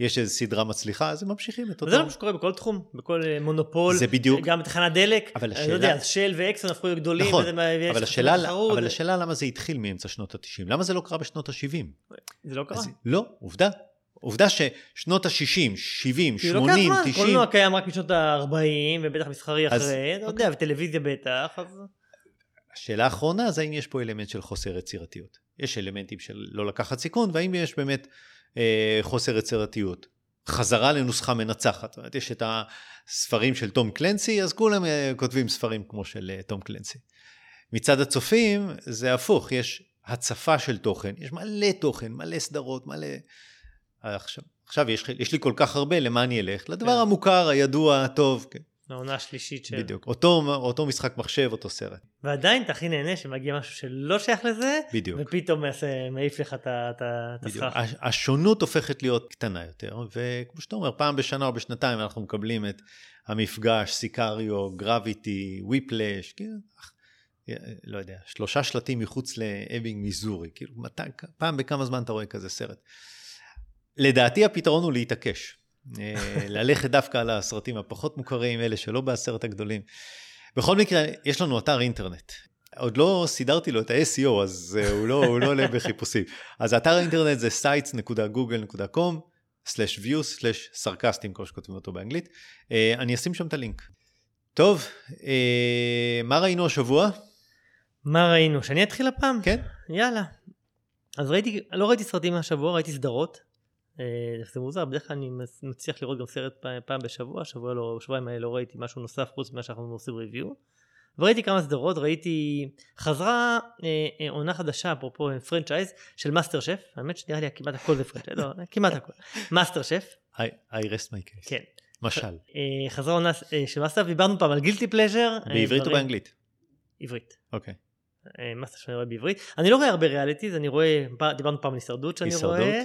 S1: יש איזו סדרה מצליחה, אז הם ממשיכים את אותו...
S2: זה לא מה שקורה בכל תחום, בכל אה, מונופול.
S1: זה בדיוק.
S2: גם בתחנת דלק.
S1: אבל
S2: אני
S1: השאלה-
S2: לא יודע, של ואקסון הפכו להיות גדולים.
S1: נכון,
S2: וזה-
S1: אבל השאלה,
S2: תחרות,
S1: אבל השאלה למה זה התחיל מאמצע שנות ה-90, למה זה לא קרה בשנות ה-70?
S2: זה לא קרה.
S1: אז לא, עובדה. עובדה ששנות ה-60, 70,
S2: כי לוקח
S1: 80,
S2: זמן,
S1: 90,
S2: קולנוע קיים רק משנות ה-40, ובטח מסחרי אחרי, אתה יודע, וטלוויזיה בטח, אז...
S1: השאלה האחרונה זה האם יש פה אלמנט של חוסר יצירתיות. יש אלמנטים של לא לקחת סיכון, והאם יש באמת אה, חוסר יצירתיות. חזרה לנוסחה מנצחת. זאת אומרת, יש את הספרים של תום קלנסי, אז כולם אה, כותבים ספרים כמו של אה, תום קלנסי. מצד הצופים זה הפוך, יש הצפה של תוכן, יש מלא תוכן, מלא סדרות, מלא... עכשיו, עכשיו יש, יש לי כל כך הרבה, למה אני אלך? לדבר כן. המוכר, הידוע, הטוב. כן.
S2: העונה השלישית של...
S1: בדיוק, אותו, אותו משחק מחשב, אותו סרט.
S2: ועדיין אתה הכי נהנה שמגיע משהו שלא שייך לזה,
S1: בדיוק.
S2: ופתאום מעיף לך את הסכך.
S1: השונות הופכת להיות קטנה יותר, וכמו שאתה אומר, פעם בשנה או בשנתיים אנחנו מקבלים את המפגש, סיקריו, גרביטי, וויפלש, כאילו, לא יודע, שלושה שלטים מחוץ לאבינג מיזורי, כאילו, מת... פעם בכמה זמן אתה רואה כזה סרט. לדעתי הפתרון הוא להתעקש. אה, ללכת דווקא על הסרטים הפחות מוכרים, אלה שלא בעשרת הגדולים. בכל מקרה, יש לנו אתר אינטרנט. עוד לא סידרתי לו את ה-SEO, אז הוא לא, הוא לא עולה בחיפושים. אז אתר האינטרנט זה sites.google.com/views/sarcastic, כמו שכותבים אותו באנגלית. Uh, אני אשים שם את הלינק. טוב, מה ראינו השבוע?
S2: מה ראינו? שאני אתחיל הפעם?
S1: כן.
S2: יאללה. אז ראיתי, לא ראיתי סרטים מהשבוע, ראיתי סדרות. אה, זה מוזר, בדרך כלל אני מצליח לראות גם סרט פעם, פעם בשבוע, שבוע לא, שבועיים האלה לא ראיתי משהו נוסף חוץ ממה שאנחנו עושים review. וראיתי כמה סדרות, ראיתי, חזרה אה, אה, עונה חדשה, אפרופו franchise, של מאסטר שף, האמת שנראה לי כמעט הכל זה franchise, לא, כמעט הכל, מאסטר שף.
S1: I, I rest my case.
S2: כן.
S1: משל.
S2: אה, חזרה עונה אה, של מאסטר, דיברנו פעם על guilty pleasure.
S1: בעברית או באנגלית?
S2: עברית.
S1: אוקיי.
S2: מאסטר שאני רואה בעברית. אני לא רואה הרבה ריאליטיז, אני רואה, דיברנו פעם על הישרדות שאני רואה. אה,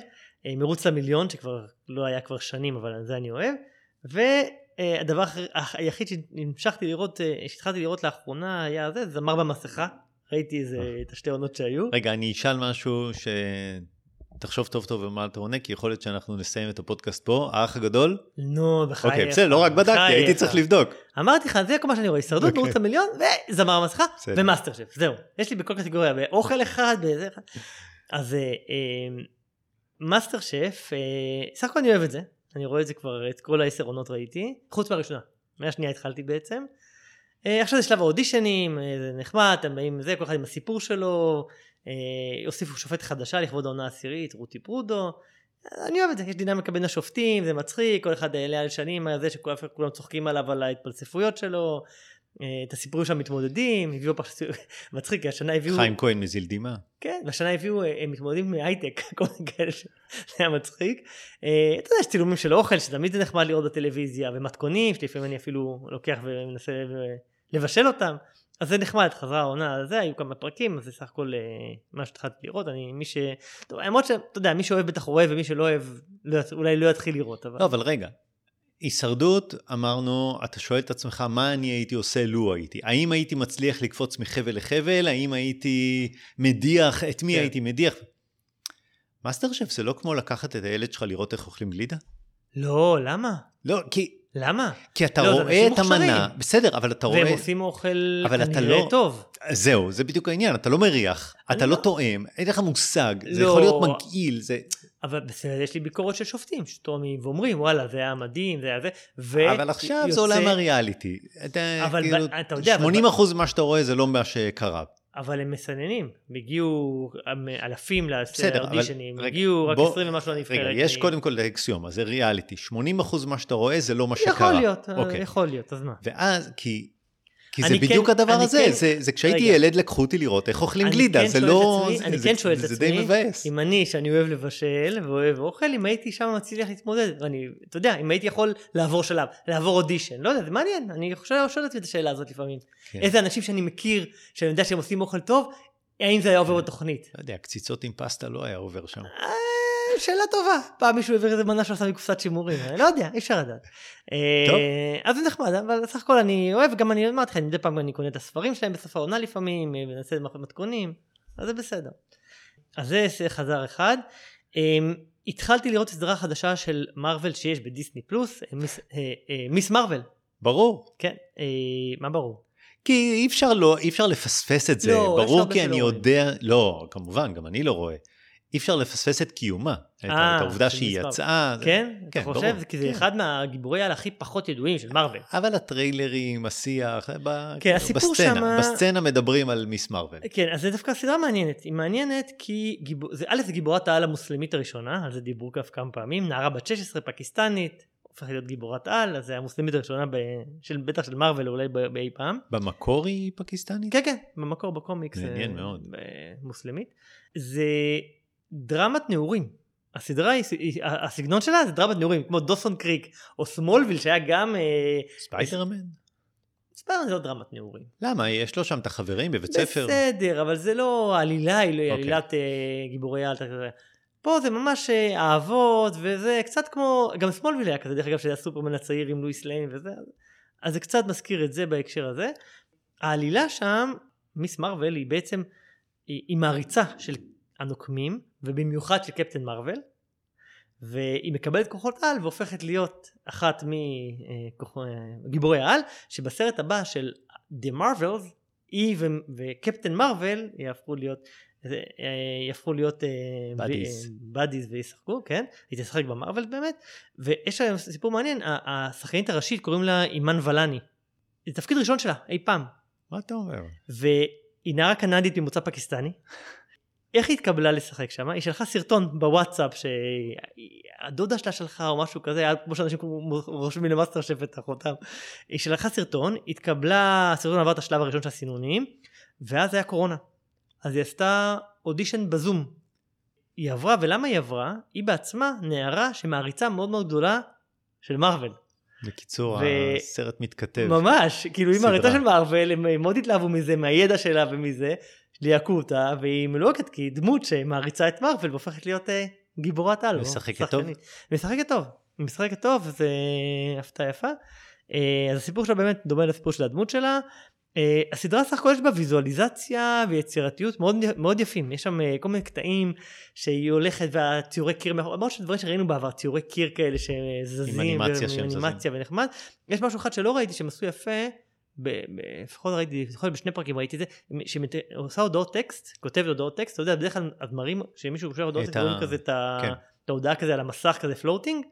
S2: מרוץ למיליון שכבר לא היה כבר שנים אבל זה אני אוהב והדבר היחיד שהמשכתי לראות אה, שהתחלתי לראות לאחרונה היה זה זמר במסכה ראיתי איזה אה. את השתי עונות שהיו.
S1: רגע אני אשאל משהו שתחשוב טוב טוב במה אתה עונה כי יכול להיות שאנחנו נסיים את הפודקאסט פה האח הגדול.
S2: נו בחייך.
S1: אוקיי בסדר לא רק בדקתי הייתי צריך לבדוק.
S2: אמרתי לך זה כל מה שאני רואה הישרדות אוקיי. מרוץ למיליון וזמר במסכה ומאסטר שף זהו יש לי בכל קטגוריה באוכל אחד באיזה אחד. אז מאסטר שף, אה, סך הכל אני אוהב את זה, אני רואה את זה כבר, את כל העשר עונות ראיתי, חוץ מהראשונה, מהשנייה התחלתי בעצם. אה, עכשיו זה שלב האודישנים, אה, זה נחמד, הם באים זה, כל אחד עם הסיפור שלו, אה, הוסיפו שופט חדשה לכבוד העונה העשירית, רותי פרודו, אני אוהב את זה, יש דינמיקה בין השופטים, זה מצחיק, כל אחד העלה על שנים, זה שכולם צוחקים עליו על ההתפלספויות שלו, אה, את הסיפורים של המתמודדים, הביאו פשוט, [LAUGHS] מצחיק, כי השנה הביאו...
S1: חיים כהן מזיל דמעה.
S2: כן, והשנה הביאו אה, מתמודדים מהייטק, [LAUGHS] כל מיני כאלה שזה [LAUGHS] היה מצחיק. אה, אתה יודע, יש צילומים של אוכל, שתמיד זה נחמד לראות בטלוויזיה, ומתכונים, שלפעמים אני אפילו לוקח ומנסה לבשל אותם. אז זה נחמד, חזרה העונה זה, היו כמה פרקים, אז זה סך הכל מה שהתחלתי לראות, אני, מי ש... טוב, למרות שאתה יודע, מי שאוהב בטח רואה, ומי שלא אוהב, לא, אולי לא יתחיל לראות, אבל...
S1: לא, אבל רגע, הישרדות, אמרנו, אתה שואל את עצמך, מה אני הייתי עושה לו הייתי? האם הייתי מצליח לקפוץ מחבל לחבל? האם הייתי מדיח? את מי כן. הייתי מדיח? מאסטר שף זה לא כמו לקחת את הילד שלך לראות איך אוכלים גלידה?
S2: לא, למה?
S1: לא, כי...
S2: למה?
S1: כי אתה לא, רואה את המנה, בסדר, אבל אתה רואה...
S2: והם עושים אוכל כנראה לא... טוב.
S1: זהו, זה בדיוק העניין, אתה לא מריח, אתה לא, לא תואם, אין לך מושג, לא... זה יכול להיות מגעיל, זה...
S2: אבל בסדר, יש לי ביקורת של שופטים, שתורמים ואומרים, וואלה, זה היה מדהים, זה היה זה,
S1: ו... אבל עכשיו יוצא... זה עולם הריאליטי. אבל כאילו, אתה יודע... 80 אחוז ממה שאתה רואה זה לא מה שקרה.
S2: אבל הם מסננים, הגיעו אלפים לאודישנים, הגיעו רק בוא, 20 ומשהו לנבחרת.
S1: רגע, יש קודם כל אקסיומה, זה ריאליטי, 80 אחוז מה שאתה רואה זה לא מה שקרה.
S2: יכול להיות, אוקיי. יכול להיות, אז מה?
S1: ואז, כי כי זה בדיוק כן, הדבר הזה, כן, זה, זה כשהייתי רגע, ילד לקחו אותי לראות איך אוכלים גלידה, כן זה לא, עצמי, זה,
S2: אני
S1: זה,
S2: כן שואל את עצמי,
S1: זה די מבאס.
S2: אם אני, שאני אוהב לבשל ואוהב אוכל, אם הייתי שם מצליח להתמודד, ואני, אתה יודע, אם הייתי יכול לעבור שלב, לעבור אודישן, לא יודע, זה מעניין, אני חושב, שואל את השאלה הזאת לפעמים. כן. איזה אנשים שאני מכיר, שאני יודע שהם עושים אוכל טוב, האם זה היה עובר בתוכנית?
S1: לא יודע, קציצות עם פסטה לא היה עובר שם.
S2: שאלה טובה. פעם מישהו העביר איזה מנה שעשה מקופסת שימורים, אני לא יודע, אי אפשר לדעת. אה, אז זה נחמד, אבל בסך הכל אני אוהב, גם אני אמרתי לך, מדי פעם אני קונה את הספרים שלהם בסוף העונה לפעמים, מנסה אה, מתכונים, אז זה בסדר. אז זה חזר אחד. אה, התחלתי לראות סדרה חדשה של מארוול שיש בדיסני פלוס, מיס מרוול.
S1: ברור.
S2: כן, מה ברור?
S1: כי אי אפשר, לא, אי אפשר לפספס את זה, לא, ברור כי אני יודע, לא, כמובן, גם אני לא רואה. אי אפשר לפספס את קיומה. את
S2: אה,
S1: את העובדה
S2: של
S1: שהיא
S2: מספר.
S1: יצאה. זה-
S2: כן?
S1: כן,
S2: אתה חושב?
S1: ברור,
S2: כי זה
S1: כן.
S2: אחד מהגיבורי העל הכי פחות ידועים של מארוול.
S1: אבל הטריילרים, השיח, ב-
S2: כן, הסיפור
S1: בסצנה,
S2: שמה-
S1: בסצנה מדברים על מיס מרוויל.
S2: כן, אז זה דווקא סדרה מעניינת. היא מעניינת כי, גיבור, זה, א', זה גיבורת העל המוסלמית הראשונה, על זה דיברו כף כמה פעמים, נערה בת 16, פקיסטנית, הופכת להיות גיבורת על, אז זה המוסלמית הראשונה, ב, של, בטח של מארוול אולי באי פעם.
S1: במקור היא פקיסטנית?
S2: כן, כן, במקור בקומיקס.
S1: מעניין
S2: אה,
S1: מאוד.
S2: ב- מוסלמית. זה דרמת נעורים. הסדרה, היא, הסגנון שלה זה דרמת נעורים, כמו דוסון'ס קריק, או סמולוויל שהיה גם... אה,
S1: ספיידרמן?
S2: ספיידרמן זה לא דרמת נעורים.
S1: למה? יש לו שם את החברים בבית ספר?
S2: בסדר, אבל זה לא העלילה, היא לא
S1: אוקיי.
S2: עלילת אה, גיבורי על. פה זה ממש אה, אהבות, וזה קצת כמו, גם סמולוויל היה כזה, דרך אגב, שהיה סופרמן הצעיר עם לואיס ליין וזה, אז- אז זה קצת מזכיר את זה בהקשר הזה. העלילה שם, מיס מרוויל היא בעצם, היא, היא מעריצה של הנוקמים, ובמיוחד של קפטן מרוויל, והיא מקבלת כוחות על והופכת להיות אחת מגיבורי העל, שבסרט הבא של The Marvels, היא ו- וקפטן מרוויל יהפכו להיות, אה, יהפכו להיות. בדיז וישחקו, כן? היא תשחק במרוויל באמת, ויש לה סיפור מעניין, השחקנית הראשית קוראים לה אימן ולני. זה תפקיד ראשון שלה אי פעם,
S1: מה אתה אומר?
S2: והיא נערה קנדית ממוצא פקיסטני. איך היא התקבלה לשחק שם? היא שלחה סרטון בוואטסאפ שהדודה שלה שלחה או משהו כזה, היה כמו שאנשים רושמים למאסטר שף את אחותם. היא שלחה סרטון, התקבלה, הסרטון עבר את השלב הראשון של הסינונים, ואז היה קורונה. אז היא עשתה אודישן בזום. היא עברה, ולמה היא עברה? היא בעצמה נערה שמעריצה מאוד מאוד גדולה של מארוול.
S1: בקיצור,
S2: ו-
S1: הסרט מתכתב.
S2: ממש, כאילו היא. מעריצה של מארוול, הם מאוד התלהבו מזה, מהידע שלה ומזה, ליהקו אותה, והיא מלוהקת כי היא דמות שמעריצה את מארוול והופכת להיות אה, גיבורת על. או
S1: משחקת
S2: שחקנית. משחקת טוב, משחקת טוב, זה הפתעה יפה. אה, אז הסיפור שלה באמת דומה לסיפור של הדמות שלה. אה, הסדרה סך הכל יש בה ויזואליזציה ויצירתיות מאוד, מאוד יפים, יש שם אה, כל מיני קטעים שהיא הולכת והציורי קיר, מאחור- ממש דברים שראינו בעבר, ציורי קיר כאלה שזזים,
S1: עם אנימציה
S2: ו-. אנימציה ונחמד. יש משהו אחד שלא ראיתי שהם עשו יפה, לפחות ראיתי, לפחות בשני פרקים ראיתי את זה, שהיא מת- עושה הודעות טקסט, כותבת הודעות טקסט, אתה יודע, בדרך כלל אז מראים, כשמישהו שולח הודעות טקסט, רואים כזה את
S1: כן.
S2: את ההודעה כזה על המסך כזה floating,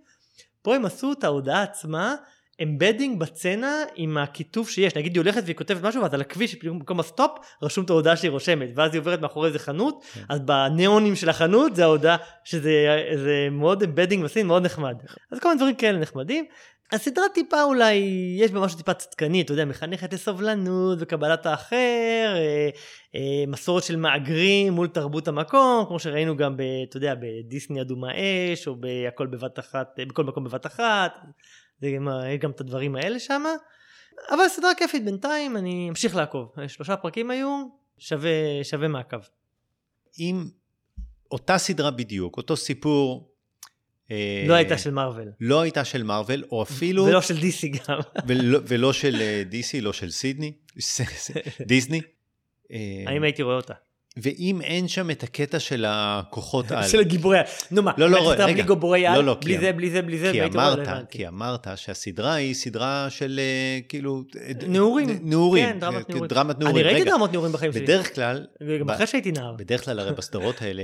S2: פה הם עשו את ההודעה עצמה, embedding בסצנה עם הכיתוב שיש, נגיד היא הולכת והיא כותבת משהו ואז על הכביש במקום ה stop רשום את ההודעה שהיא רושמת ואז היא עוברת מאחורי איזה חנות
S1: כן.
S2: אז בניאונים של החנות זה ההודעה שזה זה מאוד אמבדינג בסין מאוד נחמד אז כל מיני דברים כאלה נחמדים. הסדרה טיפה אולי יש בה משהו טיפה צדקני אתה יודע מחנכת לסובלנות וקבלת האחר אה, אה, מסורת של מהגרים מול תרבות המקום כמו שראינו גם ב, אתה יודע בדיסני אדומה אש או בהכל בבת אחת אה, בכל מקום בבת אחת יש גם את הדברים האלה שם. אבל סדרה כיפית בינתיים, אני אמשיך לעקוב. שלושה פרקים היו, שווה, שווה מעקב.
S1: אם אותה סדרה בדיוק, אותו סיפור, אה,
S2: לא הייתה של מארוול.
S1: לא הייתה של מארוול, או אפילו,
S2: ולא של דיסי גם. [LAUGHS]
S1: ולא, ולא של אה, DC, לא של סידני, דיסני. [LAUGHS] [LAUGHS] אה,
S2: האם הייתי רואה אותה?
S1: ואם אין שם את הקטע של הכוחות [LAUGHS] על,
S2: של הגיבורי על. נו מה,
S1: לא, לא, רגע.
S2: בלי גיבורי על?
S1: לא, לא,
S2: בלי זה,
S1: אמ-
S2: בלי זה, בלי זה,
S1: כי
S2: לא
S1: אמרת. כי אמרת שהסדרה היא סדרה של אה, כאילו... אה,
S2: נעורים.
S1: נ- נעורים.
S2: כן, דרמת
S1: אה,
S2: נעורים.
S1: דרמת נעורים.
S2: אני ראיתי דרמות נעורים בחיים שלי.
S1: בדרך כלל,
S2: גם אחרי שהייתי נער.
S1: בדרך כלל הרי [LAUGHS] בסדרות האלה,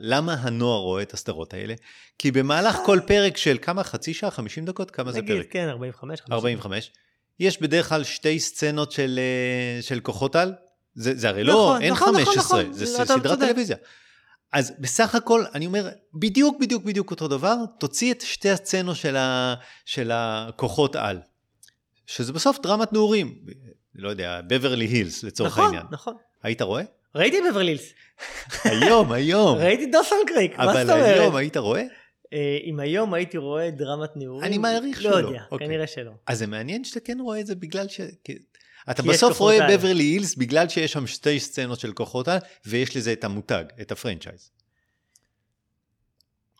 S1: למה, הנוער רואה את הסדרות האלה? כי במהלך כל פרק של כמה, חצי שעה, 50 דקות? כמה זה
S2: נגיד,
S1: פרק?
S2: כן, 45. 50.
S1: 45. יש בדרך כלל שתי סצנות אה, של כוחות על. זה, זה הרי לא,
S2: נכון,
S1: אין
S2: נכון, נכון,
S1: 15,
S2: נכון.
S1: זה
S2: לא,
S1: ס-
S2: אתה
S1: סדרת
S2: צודק.
S1: טלוויזיה. אז בסך הכל, אני אומר, בדיוק בדיוק בדיוק אותו דבר, תוציא את שתי הסצנות של, ה, של הכוחות על. שזה בסוף דרמת נעורים. לא יודע, בברלי הילס לצורך
S2: נכון,
S1: העניין.
S2: נכון.
S1: היית רואה?
S2: ראיתי בברלילס.
S1: היום, היום. [LAUGHS]
S2: ראיתי דוסון קריק, מה
S1: אבל
S2: זאת אומרת?
S1: היום היית רואה?
S2: אה, אם היום הייתי רואה דרמת נעורים,
S1: אני מעריך
S2: לא
S1: שלא.
S2: יודע,
S1: אוקיי.
S2: כנראה שלא.
S1: אז זה מעניין שאתה כן רואה את זה בגלל ש... אתה בסוף רואה. בברלי הילס בגלל שיש שם שתי סצנות של כוחות על, ויש לזה את המותג, את הפרנצ'ייז.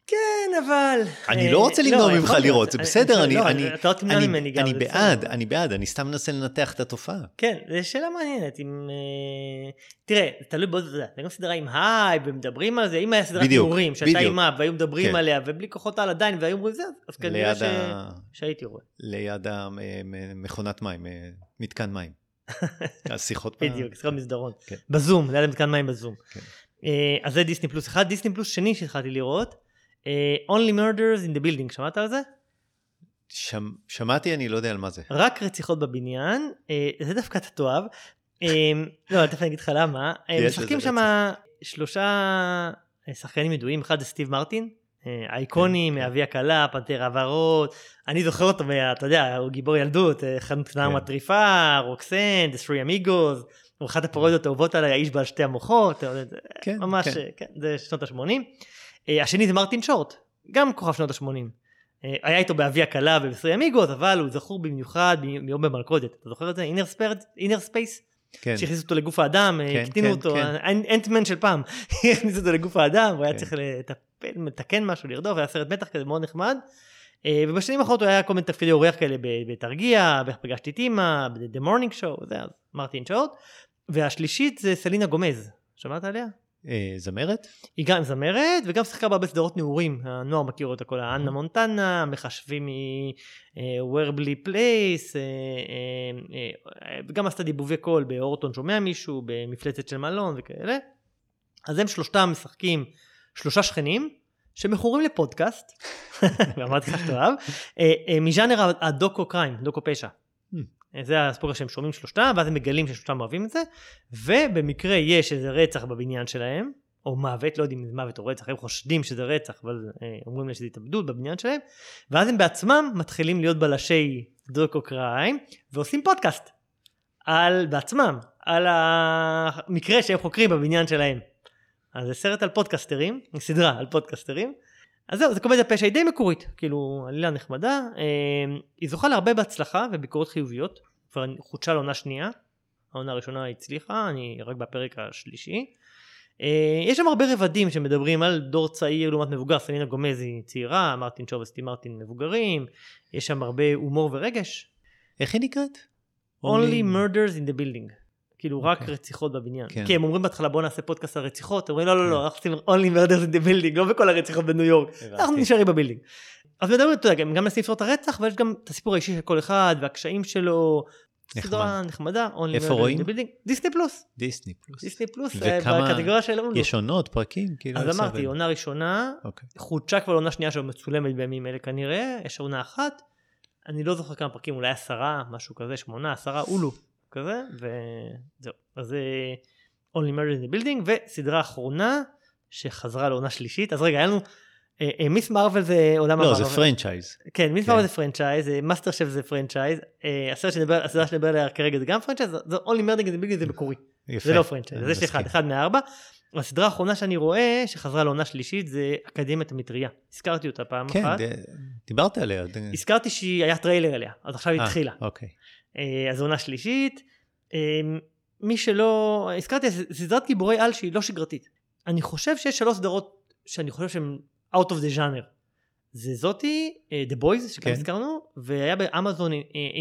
S2: כן, אבל...
S1: אני
S2: אה,
S1: לא רוצה למנוע ממך. לראות, זה בסדר, אני,
S2: לא, לא
S1: בעד. אני בעד, אני סתם מנסה לנתח את התופעה.
S2: כן, זו שאלה מעניינת. אם... אה, תראה, זה תלוי בעוד, יודע, זה גם סדרה עם הייב, ומדברים על זה, אם היה סדרת
S1: בדיוק,
S2: נעורים, שהייתה. עם הייב, והיו מדברים
S1: כן.
S2: עליה, ובלי כוחות על עדיין, והיו אומרים זה, אז כנראה. שהייתי רואה.
S1: ליד המכונת מים, אה, מתקן מים. [LAUGHS] השיחות
S2: בדיוק, שיחות מסדרון.
S1: כן.
S2: בזום, ליד מתקן מים בזום.
S1: כן.
S2: אה, אז זה דיסני פלוס אחד, דיסני פלוס שני שהתחלתי לראות, אה, Only Murders in the Building, שמעת על זה?
S1: שמ, שמעתי, אני לא יודע על מה זה.
S2: רק רציחות בבניין, אה, זה דווקא אתה תאהב. אה, [LAUGHS] לא, תכף אני אגיד לך למה. משחקים שם שלושה שחקנים ידועים, אחד זה סטיב מרטין, אה,
S1: כן, כן.
S2: מאבי הקלה, פנתר הוורוד, אני זוכר אותו, אתה יודע, הוא גיבור ילדות, אה, חנות קטנה
S1: כן.
S2: מטריפה, רוקסן, The Three Amigos, הוא אחת הפרודיות האהובות עליי, האיש בעל שתי המוחות, זה
S1: כן,
S2: ממש,
S1: כן.
S2: אה, כן, זה שנות ה-80. השני זה מרטין שורט, גם כוכב שנות ה-80. היה איתו באבי הכלה וב Three Amigos, אבל הוא זכור במיוחד מיום במלכודת. אתה זוכר את זה? Innerspace?
S1: כן,
S2: שהכניסו אותו לגוף האדם,
S1: כן,
S2: הקטינו
S1: כן,
S2: אותו,
S1: כן.
S2: Ant-Man של פעם, [LAUGHS] הכניסו אותו לגוף האדם, הוא היה
S1: כן.
S2: צריך לטפל, לתקן משהו, לרדוף, היה סרט מתח כזה מאוד נחמד. אה, ובשנים האחרונות הוא היה כל מיני תפקידי אורח כאלה בתרגיע, באיך פגשתי את אימא, ב-The Morning Show, זה, אז מרטין שורט. והשלישית זה סלינה גומז, שמעת עליה?
S1: אה, זמרת?
S2: היא גם זמרת וגם שיחקה בהרבה סדרות נעורים, הנוער מכיר אותה כל. האנה מונטנה, מכשפים מווייברלי פלייס, אה, וגם עשתה דיבובי קול בהורטון שומע מישהו, במפלצת של מלון וכאלה. אז הם שלושתם משחקים שלושה שכנים שמכורים לפודקאסט, [LAUGHS] ואמרתי לך שאתה אוהב, אה, אה, מז'אנר הדוקו קריים, דוקו פשע. זה הספורט שהם שומעים שלושתם, ואז הם מגלים ששלושתם אוהבים את זה, ובמקרה יש איזה רצח בבניין שלהם, או מוות, לא יודעים אם זה מוות או רצח, הם חושדים שזה רצח, אבל אה, אומרים להם שזה התאבדות בבניין שלהם, ואז הם בעצמם מתחילים להיות בלשי דוקו קריים, ועושים פודקאסט על בעצמם, על המקרה שהם חוקרים בבניין שלהם. אז זה סרט על פודקסטרים, סדרה על פודקסטרים. אז זהו, זה קומדיה פשע, היא די מקורית, כאילו, עלילה נחמדה. אה, היא זוכה להרבה בהצלחה וביקורות חיוביות, כבר חודשה לעונה שנייה. העונה הראשונה הצליחה, אני רק בפרק השלישי. אה, יש שם הרבה רבדים שמדברים על דור צעיר לעומת מבוגר, סלינה גומז היא צעירה, מרטין שורט וסטיב מרטין מבוגרים, יש שם הרבה הומור ורגש.
S1: איך היא נקראת?
S2: Only murders in the building. כאילו רק
S1: אוקיי.
S2: רציחות בבניין.
S1: כן.
S2: כי הם אומרים בהתחלה בוא נעשה פודקאסט על רציחות, הם אומרים לא לא לא, אנחנו עושים only murders in the building, לא בכל הרציחות בניו יורק. אנחנו נשארים ב building. אז מדברים, אתה יודע, גם מנסים לפתור את הרצח, אבל יש גם את הסיפור האישי של כל אחד, והקשיים שלו. סדרה נחמדה, only
S1: איפה
S2: murders
S1: רואים?
S2: in the building. דיסני פלוס,
S1: דיסני פלוס.
S2: דיסני פלוס, אה, בקטגוריה של הולו.
S1: יש עונות, פרקים? כאילו,
S2: אז
S1: זה
S2: אמרתי? עונה ראשונה,
S1: אוקיי.
S2: חודשה כבר לעונה שנייה שמצולמת בימים אלה כנראה, יש עונה אחת, אני לא זוכר כמה פרקים, אולי עשרה, משהו כזה, שמונה, עשרה, אולו, כזה, וזהו. אז זה Only Murder in the Building, וסדרה אחרונה שחזרה לעונה שלישית, אז רגע, היה לנו, אה, אה, מיס מרוויל זה עולם
S1: לא, זה
S2: המרוויל.
S1: franchise.
S2: כן, מיס
S1: כן.
S2: מרוויל זה franchise, אה, מאסטר שף זה franchise, אה, הסדרה שנדבר עליה כרגע זה גם franchise, זה Murder in the Building זה מקורי. זה לא franchise, יש אחד. אחד מהארבע. הסדרה האחרונה שאני רואה שחזרה לעונה שלישית זה אקדמיית המטריה. הזכרתי אותה פעם
S1: כן,
S2: אחת.
S1: ד- דיברת עליה.
S2: הזכרתי שהיה טריילר עליה, אז עכשיו היא
S1: אה,
S2: התחילה.
S1: אוקיי.
S2: אה, אז עונה שלישית. אה, מי שלא, הזכרתי, סדרת גיבורי על שהיא לא שגרתית. אני חושב שיש שלוש סדרות שאני חושב שהן out of the genre. זה זאתי, אה, The Boys, שגם
S1: כן.
S2: הזכרנו, והיה באמזון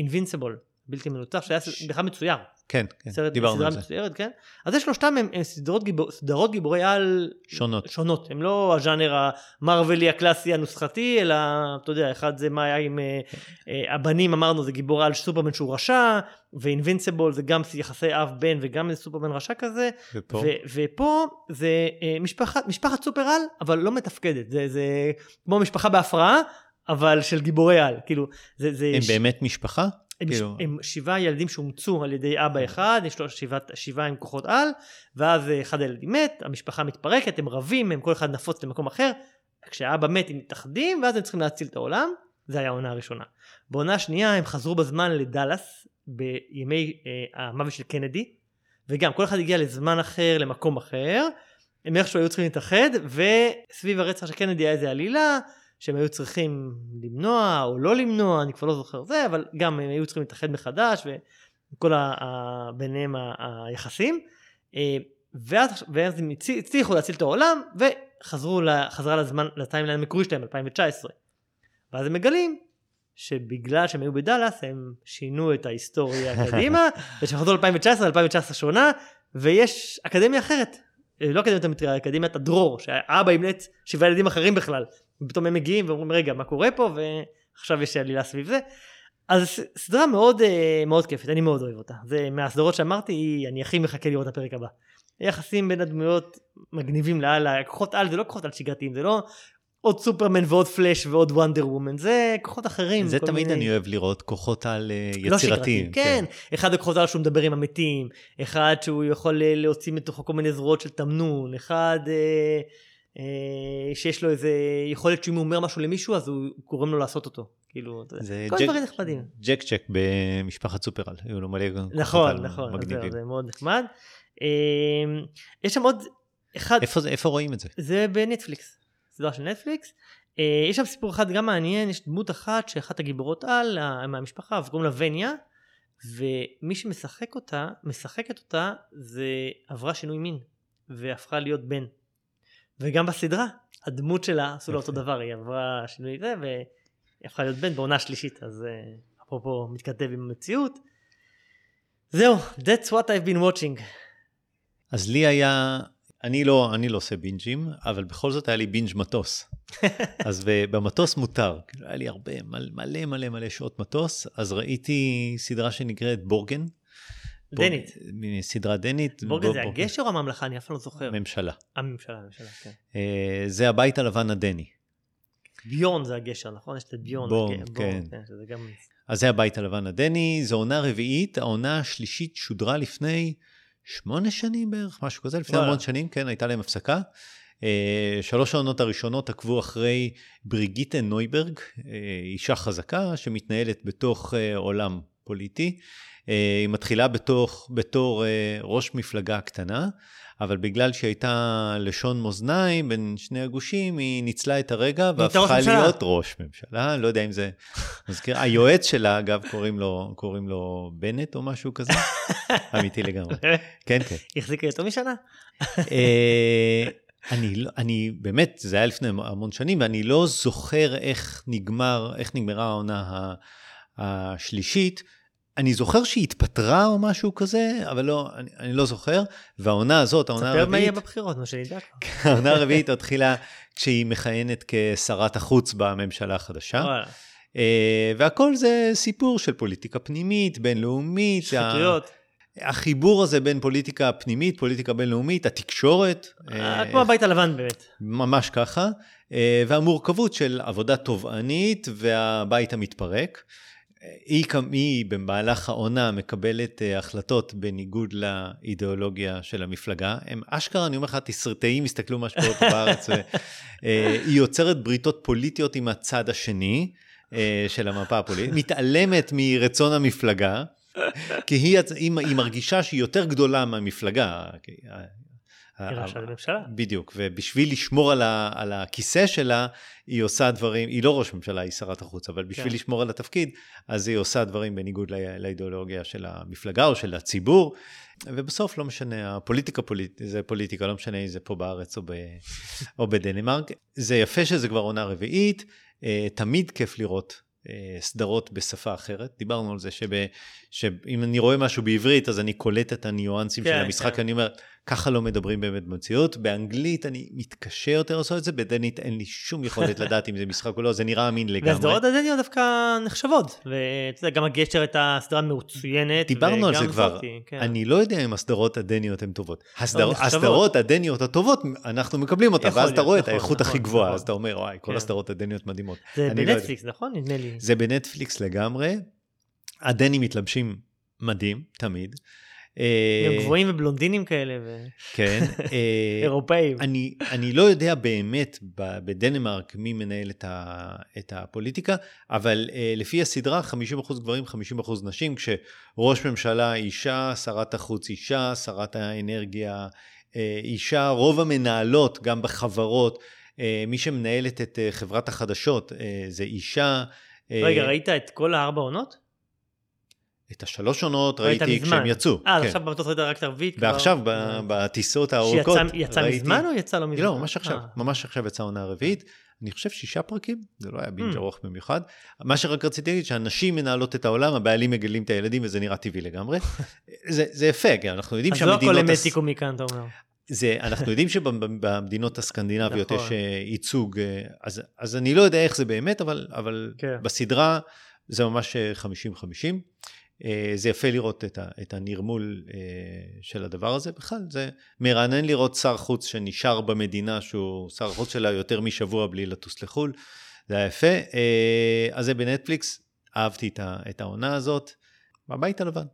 S2: Invincible, בלתי מנוצח, שהיה בכלל מצויר.
S1: כן, כן,
S2: סרט,
S1: דיברנו על זה.
S2: מצוירת, כן? אז זה שלושתם הם, הם סדרות, גיבור, סדרות גיבורי על
S1: שונות.
S2: שונות, הם לא הז'אנר המרווילי הקלאסי הנוסחתי, אלא אתה יודע, אחד זה מה היה עם אה, אה, הבנים אמרנו זה גיבור על סופרמן שהוא רשע, ואינבינסיבול זה גם יחסי אב בן וגם איזה סופרמן רשע כזה,
S1: ופה?
S2: ו- ופה זה אה, משפחת, משפחת סופר על, אבל לא מתפקדת, זה, זה כמו משפחה בהפרעה, אבל של גיבורי על, כאילו, זה, זה
S1: הם
S2: ש-
S1: באמת משפחה?
S2: הם,
S1: כאילו-.
S2: הם שבעה ילדים שאומצו על ידי אבא אחד, יש לו שבעה, שבעה עם כוחות על, ואז אה, אחד הילדים מת, המשפחה מתפרקת, הם רבים, הם כל אחד נפוץ למקום אחר, כשהאבא מת הם מתאחדים, ואז הם צריכים להציל את העולם, זה היה העונה הראשונה. בעונה השנייה הם חזרו בזמן לדאלאס, בימי אה, המוות של קנדי, וגם כל אחד הגיע לזמן אחר, למקום אחר, הם איכשהו היו צריכים להתאחד, וסביב הרצח של קנדי היה איזה עלילה, שהם היו צריכים למנוע או לא למנוע, אני כבר לא זוכר זה, אבל גם הם היו צריכים להתאחד מחדש וכל ה, ה, ביניהם ה, היחסים. אה, ואז, ואז הם הצ- הצליחו להציל את העולם וחזרו חזרה לזמן, לטיימליין המקורי שלהם, 2019. ואז הם מגלים שבגלל שהם היו בדאלאס הם שינו את ההיסטוריה [LAUGHS] קדימה, ושהם חזרו ל-2019, 2019 שונה, ויש אקדמיה אחרת. אה, לא אקדמיית המטריה, אקדמיית הדרור, שהאבא אימץ שבעה ילדים אחרים בכלל. ופתאום הם מגיעים ואומרים רגע מה קורה פה ועכשיו יש עלילה סביב זה. אז סדרה מאוד אה, מאוד כיפית, אני מאוד אוהב אותה. זה מהסדרות שאמרתי, אני הכי מחכה לראות את הפרק הבא. היחסים בין הדמויות מגניבים לאללה, כוחות על זה לא כוחות על שגרתיים, זה לא עוד סופרמן ועוד פלאש ועוד וונדר וומן, זה כוחות אחרים.
S1: זה תמיד
S2: מיני-
S1: אני אוהב לראות כוחות על אה,
S2: לא
S1: יצירתיים.
S2: שגרתיים, כן. אחד הכוחות על שהוא מדבר עם המתים, אחד שהוא יכול אה, להוציא מתוכו כל מיני זרועות של תמנון, אחד אה, שיש לו איזה יכולת שאם הוא אומר משהו למישהו אז הוא גורם לו לעשות אותו. כאילו, אתה יודע,
S1: זה
S2: כל
S1: ג'ק-
S2: דברים נחמדים.
S1: ג'ק צ'ק במשפחת סופרל, היו לו מלא
S2: נכון, נכון, זה מאוד נחמד. אה, יש שם עוד אחד,
S1: איפה זה- איפה רואים את זה?
S2: זה בנטפליקס, סדרה של נטפליקס. אה, יש שם סיפור אחד גם מעניין, יש דמות אחת שאחת הגיבורות על מהמשפחה, וקוראים לה וניה, ומי שמשחק אותה, משחקת אותה, זה עברה שינוי מין, והפכה להיות בן. וגם בסדרה, הדמות שלה עשו לה אותו. דבר, היא עברה שינוי זה, והיא הפכה להיות בן בעונה שלישית, אז אה, אפרופו מתכתב עם המציאות. זהו, that's what I've been watching.
S1: אז לי היה, אני לא, אני לא עושה בינג'ים, אבל בכל זאת היה לי בינג' מטוס. [LAUGHS] אז ב- במטוס מותר, כאילו היה לי הרבה, מלא מלא, מלא שעות מטוס, אז ראיתי סדרה שנקראת בורגן.
S2: דנית.
S1: בורגן, סדרה דנית.
S2: בורגן
S1: בו-
S2: זה. הגשר או הממלכה? אני אף פעם לא זוכר.
S1: ממשלה.
S2: הממשלה, הממשלה, כן.
S1: אה, זה הבית הלבן הדני.
S2: ביון זה הגשר, נכון? יש את ביון.
S1: בורן, כן.
S2: גם...
S1: אז זה הבית הלבן הדני, זו עונה רביעית, העונה השלישית שודרה לפני שמונה שנים בערך, משהו כזה, לפני. המון שנים, כן, הייתה להם הפסקה. אה, שלוש העונות הראשונות עקבו אחרי בריגיטה נויברג, אה, אישה חזקה שמתנהלת בתוך עולם פוליטי. אה, היא מתחילה בתוך, בתור אה, ראש מפלגה קטנה, אבל בגלל שהיא הייתה לשון מאזניים בין שני הגושים, היא ניצלה את הרגע והפכה. להיות ראש ממשלה, לא יודע אם זה מזכיר, היועץ שלה, אגב, קוראים לו, קוראים לו בנט או משהו כזה, אמיתי לגמרי. כן, כן.
S2: החזיקה יותר משנה?
S1: אה, אני, לא- אני באמת, זה היה לפני המון שנים, ואני לא זוכר איך נגמר, איך נגמרה העונה השלישית. אני זוכר שהיא התפטרה או משהו כזה, אבל לא, אני, אני לא זוכר. והעונה הזאת, העונה
S2: ספר מה יהיה
S1: הרביעית,
S2: בבחירות, נו שנדע כבר.
S1: העונה הרביעית התחילה כשהיא מכהנת כשרת החוץ בממשלה החדשה. אה, והכל זה סיפור של פוליטיקה פנימית, בינלאומית.
S2: שחיתויות.
S1: החיבור הזה בין פוליטיקה פנימית, פוליטיקה בינלאומית, התקשורת.
S2: אה,
S1: אה,
S2: כמו הבית הלבן באמת.
S1: ממש ככה, והמורכבות של עבודה תובענית והבית המתפרק. היא, היא במהלך העונה מקבלת אה, החלטות בניגוד לאידיאולוגיה של המפלגה. הם אשכרה, אני אומר לך, תסרטאים יסתכלו מה שקורה פה בארץ. אה, היא יוצרת בריתות פוליטיות עם הצד השני אה, של המפה הפוליטית, מתעלמת מרצון המפלגה. כי היא, היא, היא מרגישה שהיא יותר גדולה מהמפלגה.
S2: הממשלה.
S1: בדיוק, ובשביל לשמור על, ה, על הכיסא שלה, היא עושה דברים, היא לא ראש ממשלה, היא שרת החוץ, אבל בשביל
S2: כן.
S1: לשמור על התפקיד, אז היא עושה דברים בניגוד לא, לאידיאולוגיה של המפלגה או של הציבור, ובסוף לא משנה, הפוליטיקה פוליט, זה פוליטיקה, לא משנה אם זה פה בארץ או, ב, או בדנמרק. זה יפה שזה כבר עונה רביעית, אה, תמיד כיף לראות. אה, סדרות בשפה אחרת, דיברנו על זה שב, שאם אני רואה משהו בעברית אז אני קולט את הניואנסים
S2: כן,
S1: של המשחק,
S2: כן.
S1: אני אומר, ככה לא מדברים באמת במציאות. באנגלית אני מתקשה יותר לעשות את זה, בדנית אין לי שום יכולת [LAUGHS] לדעת אם זה משחק או לא, זה נראה אמין לגמרי.
S2: והסדרות הדניות דווקא נחשבות. ואתה יודע, גם הגשר הייתה סדרה מצוינת.
S1: דיברנו על זה כבר,
S2: כן.
S1: אני לא יודע אם הסדרות הדניות הן טובות. הסדר,
S2: נחשבות.
S1: הסדרות הדניות הטובות, אנחנו מקבלים אותן, ואז אתה רואה את
S2: נכון,
S1: האיכות הכי
S2: נכון,
S1: גבוהה,
S2: נכון.
S1: אז אתה אומר, וואי, כל
S2: כן.
S1: הסדרות הדניות מדהימות.
S2: זה
S1: לא.
S2: בנטפליקס, נכון? נדמה לי.
S1: זה בנטפליקס לגמרי, הדנים מתלבשים מדהים, תמיד. אה,
S2: הם גבוהים ובלונדינים כאלה,
S1: כן. [LAUGHS] אה,
S2: ואירופאים.
S1: אני, אני לא יודע באמת בדנמרק מי מנהל את, ה, את הפוליטיקה, אבל uh, לפי הסדרה 50% גברים, 50% נשים, כשראש ממשלה אישה, שרת החוץ אישה, שרת האנרגיה אישה, רוב המנהלות, גם בחברות, מי שמנהלת את חברת החדשות זה אישה. אה,
S2: רגע, ראית את כל הארבע עונות?
S1: את השלוש עונות
S2: ראית
S1: ראיתי. כשהם יצאו.
S2: אה,
S1: כן.
S2: עכשיו במטוס ראית רק את הרביעית? כבר?
S1: ועכשיו ב- בטיסות הארוכות
S2: שיצא
S1: ראיתי...
S2: מזמן או יצא לא מזמן?
S1: לא, ממש עכשיו,
S2: אה.
S1: ממש עכשיו יצאה העונה הרביעית. אני חושב שישה פרקים, זה לא היה בינג'
S2: Mm.
S1: ארוך במיוחד. מה שרק רציתי להגיד, שהנשים מנהלות את העולם, הבעלים מגדלים את הילדים, וזה נראה טבעי לגמרי. [LAUGHS] זה, זה יפה, כי אנחנו יודעים
S2: אז לא הכל
S1: שהמדינות...
S2: אמת תיקו מכאן, אתה אומר.
S1: זה, אנחנו יודעים [LAUGHS] שבמדינות הסקנדינביות
S2: נכון.
S1: יש אה, ייצוג, אה, אז, אז אני לא יודע איך זה באמת, אבל, אבל
S2: כן.
S1: בסדרה זה ממש 50-50. אה, זה יפה לראות את, ה, את הנרמול אה, של הדבר הזה. בכלל, זה מרענן לראות שר חוץ שנשאר במדינה, שהוא שר חוץ שלה יותר משבוע בלי לטוס לחו"ל. זה היה יפה. אה, אז זה בנטפליקס, אהבתי את העונה הזאת. בבית הלבן,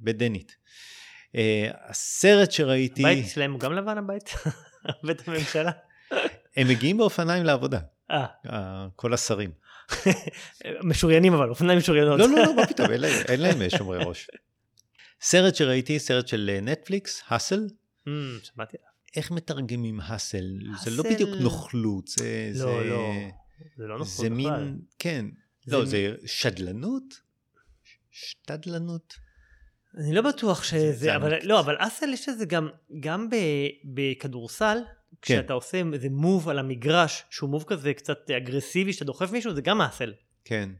S1: בדנית. הסרט שראיתי...
S2: הבית שלהם הוא גם לבן הבית? [LAUGHS] בית הממשלה?
S1: הם מגיעים באופניים לעבודה.
S2: אה.
S1: כל השרים. [LAUGHS]
S2: משוריינים אבל, אופניים משוריינות.
S1: לא, לא, לא, מה פתאום, אין להם שומרי ראש. סרט שראיתי, סרט של נטפליקס, האסל.
S2: Hmm, שמעתי עליו.
S1: איך מתרגמים האסל? זה לא בדיוק נוכלות, זה...
S2: לא, לא, זה לא נוכלות בכלל. זה מין,
S1: כן. לא, זה שדלנות? שתדלנות?
S2: אני לא בטוח שזה, אבל לא, אבל אסל יש לזה גם, גם בכדורסל. כשאתה עושה איזה move על המגרש, שהוא move כזה קצת אגרסיבי, שאתה דוחף מישהו, זה גם hustle.
S1: כן.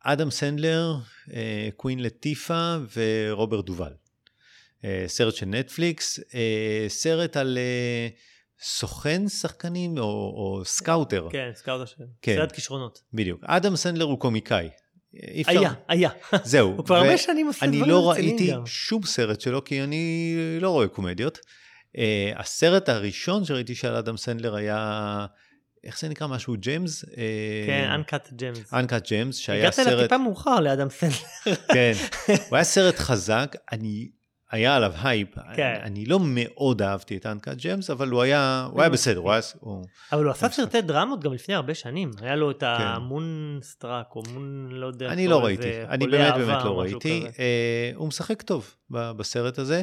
S1: אדם סנדלר, אה, קווין לטיפה ורוברט דובל. אה, סרט של נטפליקס, אה, סרט על סוכן שחקנים או, או scouter.
S2: כן, scouter, כן. סרט כישרונות.
S1: בדיוק. אדם סנדלר הוא קומיקאי.
S2: אפשר... היה, היה.
S1: זהו.
S2: הוא כבר הרבה שנים עושה דברים
S1: רציניים גם. אני לא ראיתי שום סרט שלו, כי אני לא רואה קומדיות. Uh, הסרט הראשון שראיתי של אדם סנדלר היה, איך זה נקרא? משהו Gems? Uh,
S2: כן, Uncut Gems.
S1: Uncut Gems, שהיה סרט...
S2: הגעת לטיפה מאוחר לאדם סנדלר.
S1: כן, הוא היה [LAUGHS] סרט חזק, אני... היה עליו הייפ, כן. אני, אני לא מאוד אהבתי את Uncut Gems, אבל הוא היה, הוא היה בסדר, הוא היה... הוא,
S2: אבל הוא עשה סרטי דרמות גם לפני הרבה שנים, היה לו את כן. ה Moonstruck, או Moon, לא יודע,
S1: אני לא ראיתי, אני באמת באמת לא ראיתי, uh, הוא משחק טוב בסרט הזה,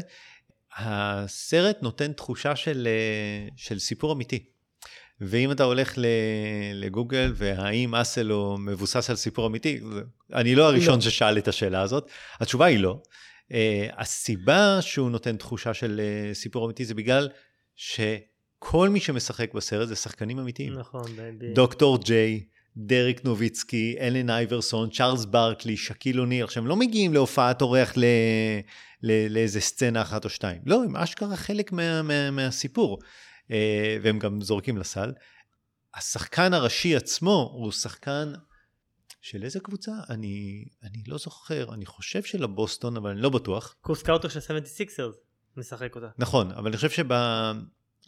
S1: הסרט נותן תחושה של, אה, של סיפור אמיתי. ואם אתה הולך לגוגל והאם אסל הוא מבוסס על סיפור אמיתי, אני לא הראשון לא. ששאל את השאלה הזאת, התשובה היא לא. Uh, הסיבה שהוא נותן תחושה של uh, סיפור אמיתי זה בגלל שכל מי שמשחק בסרט זה שחקנים אמיתיים.
S2: נכון.
S1: דוקטור ג'יי, דריק נוביצקי, אלן אייברסון, צ'ארלס ברקלי, שקיל אוניר, עכשיו הם לא מגיעים להופעת אורח ל... לאיזה סצנה אחת או שתיים. לא, הם אשכרה חלק מה, מה, מהסיפור, אה, והם גם זורקים לסל. השחקן הראשי עצמו הוא שחקן של איזה קבוצה? אני, אני לא זוכר, אני חושב של הבוסטון, אבל אני לא בטוח.
S2: קוסקאוטו של 76ers משחק אותה.
S1: נכון, אבל אני חושב שב...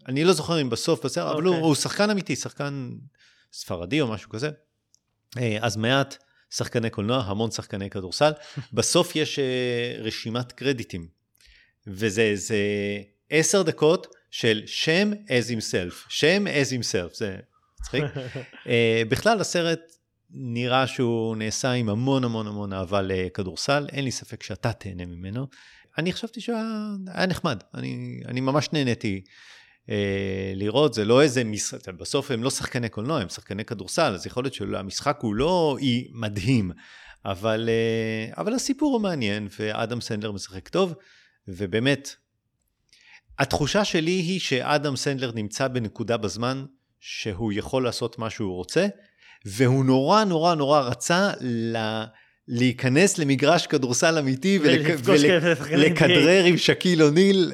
S1: אני לא זוכר אם בסוף, בסדר, okay. אבל הוא, אוקיי. הוא שחקן אמיתי, שחקן ספרדי או משהו כזה. אה, אז מעט שחקני קולנוע, המון שחקני כדורסל. [LAUGHS] בסוף יש uh, רשימת קרדיטים, וזה עשר דקות של שם as himself, שם as himself, זה מצחיק. uh, [LAUGHS] בכלל הסרט נראה שהוא נעשה עם המון המון המון אהבה לכדורסל, אין לי ספק שאתה תהנה ממנו. אני חשבתי שהיה נחמד, אני, אני ממש נהניתי אה, לראות, זה לא איזה משחק, בסוף הם לא שחקני קולנוע, הם שחקני כדורסל, אז יכול להיות שהמשחק הוא לא אי מדהים, אבל, אה, אבל הסיפור הוא מעניין, ואדם סנדלר משחק טוב, ובאמת, התחושה שלי היא שאדם סנדלר נמצא בנקודה בזמן שהוא יכול לעשות מה שהוא רוצה, והוא נורא נורא נורא רצה ל... להיכנס למגרש כדורסל אמיתי ולכדרר עם שקיל אוניל,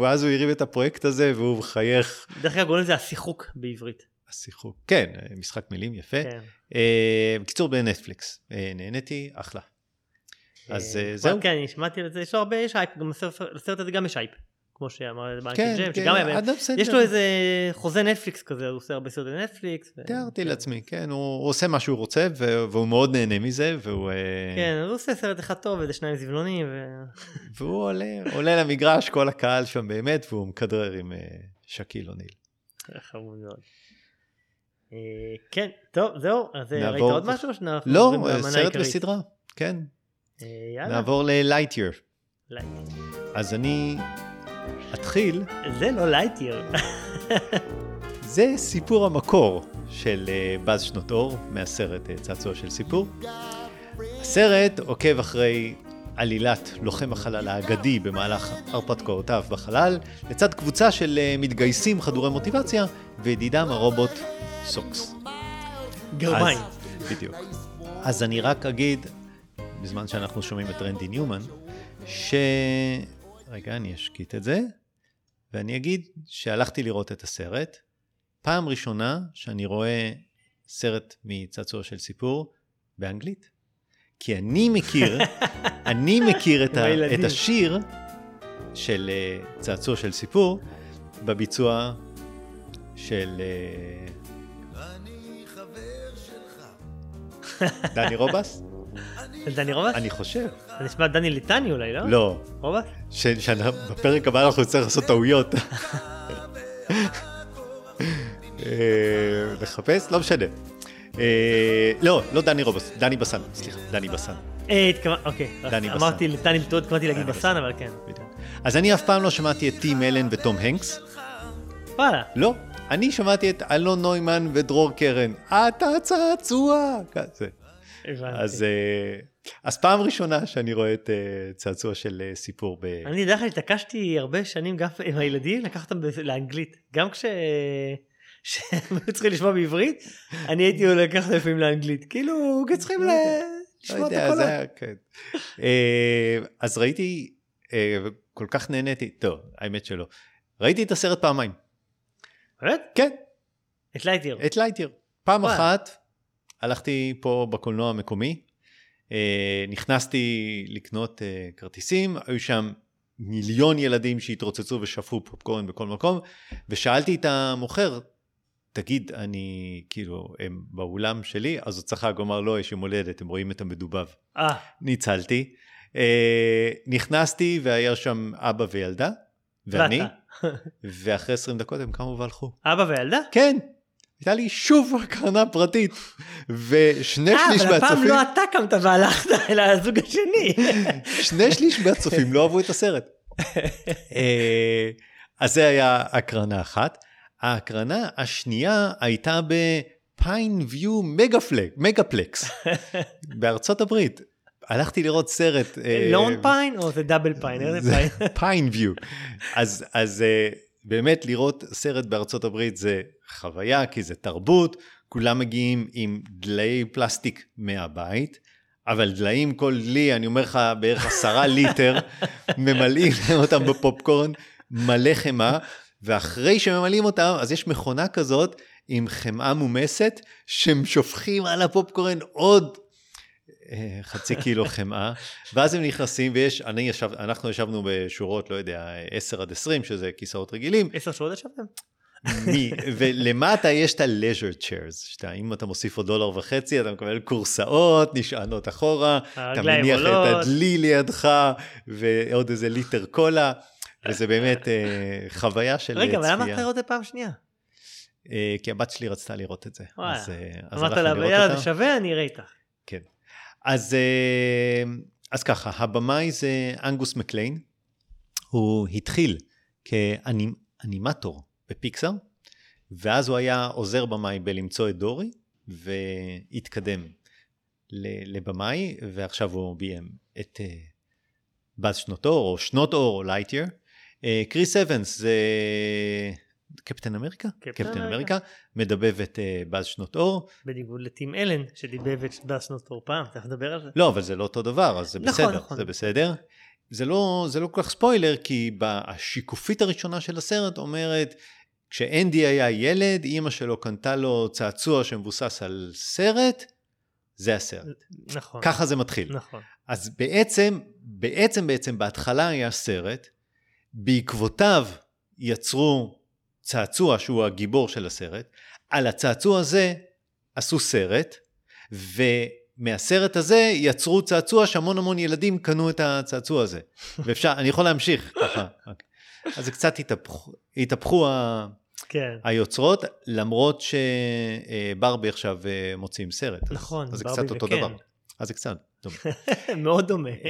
S1: ואז הוא הרים את הפרויקט הזה והוא מחייך.
S2: דרך אגב, קוראים לזה השיחוק בעברית.
S1: השיחוק, כן, משחק מילים יפה. כן. אה, בקיצור, בנטפליקס, אה, נהניתי, אחלה. אז אה, זהו.
S2: כן, אני שמעתי על זה, יש הרבה, יש אייפ, גם לסרט הזה גם יש אייפ. כמו שאמר מייקל כן, ג'יימס, כן, שגם היה, יש לו איזה חוזה נטפליקס כזה, הוא עושה הרבה סרטי נטפליקס.
S1: תיארתי לעצמי, כן, הוא עושה מה שהוא רוצה, והוא מאוד נהנה מזה, והוא...
S2: אה, כן, הוא עושה סרט אחד טוב, ואיזה שניים זבלונים,
S1: והוא עולה, למגרש, כל הקהל שם באמת, והוא מכדרר עם אה, שקיל אוניל.
S2: חמוד מאוד. אה, כן, טוב, זהו, אז ראית עוד משהו?
S1: לא, סרט בסדרה, כן. נעבור ללייטיר. אז אני אתחיל.
S2: זה לא Lightyear.
S1: זה סיפור המקור של אה, באז שנות אור, מהסרט אה, צעצוע של סיפור. הסרט עוקב אחרי עלילת לוחם החלל האגדי במהלך הרפתקאותיו בחלל, לצד קבוצה של אה, מתגייסים חדורי מוטיבציה, וידידם הרובוט סוקס.
S2: גרביים.
S1: בדיוק. אז אני רק אגיד, בזמן שאנחנו שומעים את רנדי ניומן, ש... רגע, אני אשקיט את זה. ואני אגיד שהלכתי לראות את הסרט. פעם ראשונה שאני רואה סרט מצעצוע של סיפור, באנגלית. כי אני מכיר, [LAUGHS] אני מכיר את, ה. את השיר של אה, צעצוע של סיפור בביצוע של אה, דני רובס,
S2: דני רובס?
S1: אני חושב.
S2: זה נשמע דני ליטני אולי, לא?
S1: לא,
S2: רובס?
S1: ש- שבפרק הבא אנחנו נצטרך לעשות טעויות. אה, לחפש? לא משנה. אה, לא, לא דני רובס, דני בסן, סליחה, דני בסן.
S2: אה, אוקיי. אמרתי ליטני בטעות, התכוונתי להגיד בסן, אבל כן.
S1: אז אני אף פעם לא שמעתי את טים אלן וטום הנקס,
S2: וואלה.
S1: לא. אני שמעתי את אלון נוימן ודרור קרן, אתה צעצוע. כזה.
S2: הבנתי.
S1: אז, אה, אז פעם ראשונה שאני רואה את אה, צעצוע של אה, סיפור ב...
S2: אני דרך אגב התעקשתי הרבה שנים גם עם הילדים לקחת אותם לאנגלית. גם כש... [LAUGHS] שהם היו צריכים לשמוע בעברית, אני הייתי לקח אותם לפעמים לאנגלית. כאילו, צריכים ל-
S1: לא
S2: לשמוע את.
S1: זה היה, כן. אה, אז ראיתי, כל כך נהניתי, טוב, האמת שלא. ראיתי את הסרט פעמיים.
S2: באמת?
S1: כן,
S2: את Lightyear.
S1: את Lightyear. פעם. אחת הלכתי פה בקולנוע המקומי, נכנסתי לקנות אה, כרטיסים, היו שם מיליון ילדים שהתרוצצו ושפכו פופקורן בכל מקום, ושאלתי את המוכר, תגיד, אני, כאילו, הם באולם שלי? אז הוא צחק, הוא אמר, לא, יש יום הולדת, הם רואים את המדובב.
S2: אה,
S1: ניצלתי. אה, נכנסתי והיה שם אבא וילדה, ואני. ואחרי 20 דקות הם קמו והלכו.
S2: אבא וילדה?
S1: כן, הייתה לי שוב הקרנה פרטית, ושני
S2: אה,
S1: שליש
S2: אבל הפעם
S1: מהצופים,
S2: לא אתה קמת והלכת, אלא הזוג השני. [LAUGHS]
S1: שני שליש מהצופים לא אהבו את הסרט. אה, אז זה היה הקרנה אחת. ההקרנה השנייה הייתה בפיין ויו מגפלקס [LAUGHS] בארצות הברית. הלכתי לראות סרט. אה,
S2: לון פיין או זה דאבל פיין? פיין?
S1: ויו. אז, אה, באמת לראות סרט בארצות הברית זה חוויה, כי זה תרבות, כולם מגיעים עם דלאי פלסטיק מהבית, אבל דליים כל לי, אני אומר לך, בערך עשרה ליטר, [LAUGHS] ממלאים אותם בפופקורן, מלא חמאה, ואחרי שממלאים אותם, אז יש מכונה כזאת עם חמאה מומסת, שהם שופכים על הפופקורן עוד חצי קילו חמאה, ואז הם נכנסים ויש, אני ישב, אנחנו ישבנו בשורות, לא יודע, 10 עד 20, שזה כיסאות רגילים,
S2: עשר שעות ישבתם?
S1: מי, ולמטה יש את ה-leisure chairs, שאתה, אם אתה מוסיף עוד דולר וחצי, אתה מקבל כורסאות, נשענות אחורה, אתה מניח. את הדלי לידך, ועוד איזה ליטר קולה, וזה באמת אה, חוויה של
S2: רגע, אבל למה
S1: צפייה.
S2: אתה לראות את זה פעם שנייה?
S1: אה, כי הבת שלי רצתה לראות את זה.
S2: וואלה.
S1: אז, אה, אז
S2: אמרת לה, יאללה. זה שווה, אני אראה איתך.
S1: כן. אז, אה, אז ככה, הבמאי זה אנגוס מקליין. הוא התחיל כאנימטור בפיקסאר, ואז הוא היה עוזר במאי בלמצוא את דורי, והתקדם לבמאי, ועכשיו הוא ביים את אה, באז שנות אור, או שנות אור, או לייטיר. קריס אבנס זה קפטן אמריקה?
S2: קפטן אמריקה.
S1: מדבב את אה, באז שנות אור.
S2: בניגוד לטים אלן, שדיבב את באסנות אור פעם, צריך לדבר על זה.
S1: לא, אבל זה לא אותו דבר, אז זה
S2: נכון,
S1: בסדר,
S2: נכון.
S1: זה בסדר. זה לא, זה לא כל כך ספוילר, כי השיקופית הראשונה של הסרט אומרת, כשאנדי היה ילד, אימא שלו קנתה לו צעצוע שמבוסס על סרט, זה הסרט.
S2: נכון.
S1: ככה זה מתחיל.
S2: נכון.
S1: אז בעצם, בעצם, בעצם, בהתחלה היה סרט, בעקבותיו יצרו צעצוע שהוא הגיבור של הסרט, על הצעצוע הזה עשו סרט, ומהסרט הזה יצרו צעצוע שהמון המון ילדים קנו את הצעצוע הזה. [LAUGHS] ואפשר, אני יכול להמשיך ככה. אז זה קצת התהפכו, התהפכו ה-
S2: כן.
S1: היוצרות, למרות שברבי עכשיו אה, מוציאים סרט. אז-
S2: נכון,
S1: אז זה
S2: ברבי
S1: קצת אותו
S2: וכן.
S1: דבר. אז זה קצת דומה. [LAUGHS]
S2: מאוד דומה. [LAUGHS]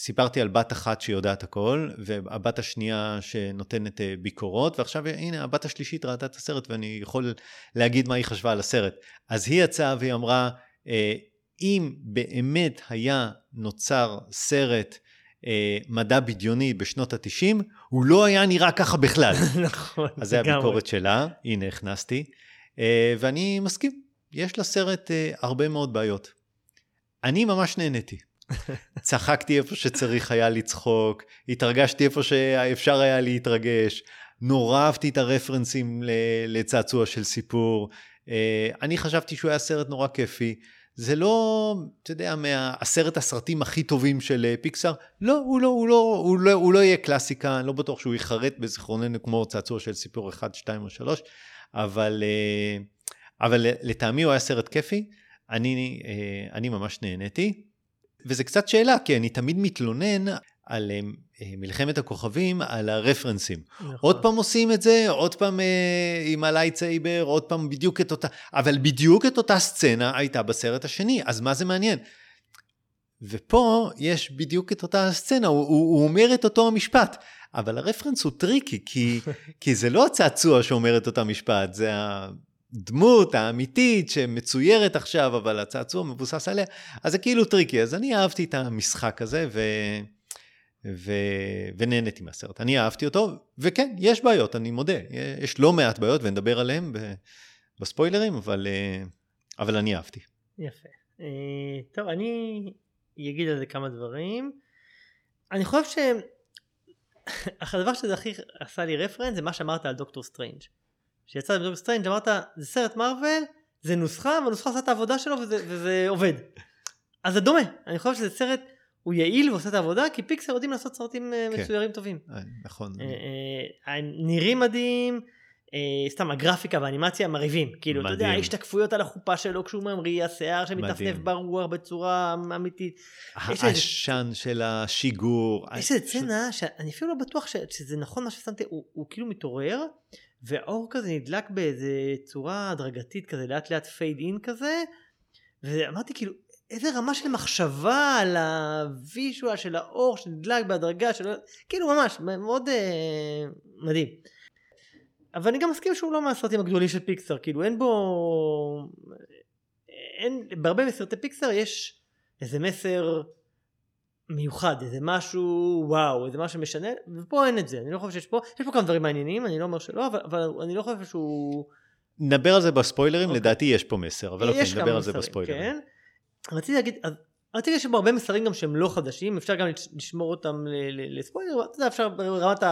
S1: סיפרתי על בת אחת שיודעת הכל, והבת השנייה שנותנת אה, ביקורות, ועכשיו הנה הבת השלישית ראתה את הסרט ואני יכול להגיד מה היא חשבה על הסרט. אז היא יצאה והיא אמרה, אה, אם באמת היה נוצר סרט אה, מדע בדיוני בשנות התשעים, הוא לא היה נראה ככה בכלל. [LAUGHS]
S2: נכון.
S1: אז זה
S2: לגמרי.
S1: הביקורת שלה, הנה הכנסתי, אה, ואני מסכים, יש לסרט אה, הרבה מאוד בעיות. אני ממש נהניתי. צחקתי איפה שצריך היה לצחוק, התרגשתי איפה שאפשר היה להתרגש, נורא אהבתי את הרפרנסים לצעצוע של סיפור, אה, אני חשבתי שהוא היה סרט נורא כיפי. זה לא, אתה יודע, מעשרת הסרטים הכי טובים של אה, פיקסאר. לא, הוא לא, הוא לא, הוא לא, הוא לא יהיה קלאסיקה, אני לא בטוח שהוא ייחרט בזיכרוננו כמו צעצוע של סיפור 1, 2 או 3, אבל, אה, אבל לטעמי הוא היה סרט כיפי. אני, אני ממש נהניתי. וזה קצת שאלה, כי אני תמיד מתלונן על אה, מלחמת הכוכבים, על הרפרנסים. נכון. עוד פעם עושים את זה, עוד פעם אה, עם ה lightsaber, עוד פעם בדיוק את אותה, אבל בדיוק את אותה סצנה הייתה בסרט השני, אז מה זה מעניין? ופה יש בדיוק את אותה סצנה, הוא, הוא, הוא אומר את אותו המשפט, אבל הרפרנס הוא tricky, כי, [LAUGHS] כי זה לא הצעצוע שאומר את אותו משפט, זה הדמות האמיתית שמצוירת עכשיו, אבל הצעצוע מבוסס עליה, אז זה כאילו tricky, אז אני אהבתי את המשחק הזה, ו... ו... ונהניתי מהסרט. אני אהבתי אותו, וכן, יש בעיות, אני מודה. יש לא מעט בעיות, ונדבר עליהן ב... בספוילרים, אבל, אה, אבל אני אהבתי.
S2: יפה. אה, טוב, אני אגיד על זה כמה דברים. אני חושב ש... [LAUGHS] הדבר שזה הכי עשה לי רפרנס זה מה שאמרת על דוקטור סטרנג'. כשיצא לדוקטור סטרנג' אמרת זה סרט מרוויל, זה נוסחה והנוסחה עושה את העבודה שלו וזה, וזה עובד. אז זה דומה, אני חושב שזה סרט הוא יעיל ועושה את העבודה, כי פיקסר יודעים לעשות סרטים אה, כן. מצוירים טובים.
S1: אה, נכון.
S2: אה, נראים מדהים, סתם הגרפיקה והאנימציה מרהיבים. כאילו, אתה יודע, יש השתקפויות על החופה שלו כשהוא ממריא, השיער שמתנפנף ברוח בצורה אמיתית.
S1: העשן של השיגור.
S2: יש איזה סצנה שאני אפילו לא בטוח שזה נכון מה ששמתי, הוא כאילו מתעורר, והאור כזה נדלק באיזה צורה הדרגתית כזה, לאט לאט fade in כזה, ואמרתי כאילו, איזה רמה של מחשבה על ה visual של האור שנדלק בהדרגה של... כאילו ממש מאוד אה, מדהים. אבל אני גם מסכים שהוא לא מהסרטים הגדולים של פיקסר כאילו אין בו אין בהרבה מסרטי פיקסר יש איזה מסר מיוחד איזה משהו וואו איזה משהו משנה ופה אין את זה אני לא חושב שיש פה יש פה כמה דברים מעניינים אני לא אומר שלא אבל, אבל אני לא חושב שהוא
S1: נדבר על זה בספוילרים אוקיי. לדעתי יש פה מסר אבל אוקיי נדבר על זה בספוילרים.
S2: כן. רציתי להגיד, רציתי להגיד הרבה מסרים גם שהם לא חדשים, אפשר גם לשמור אותם לספוילר, אתה יודע, אפשר ברמת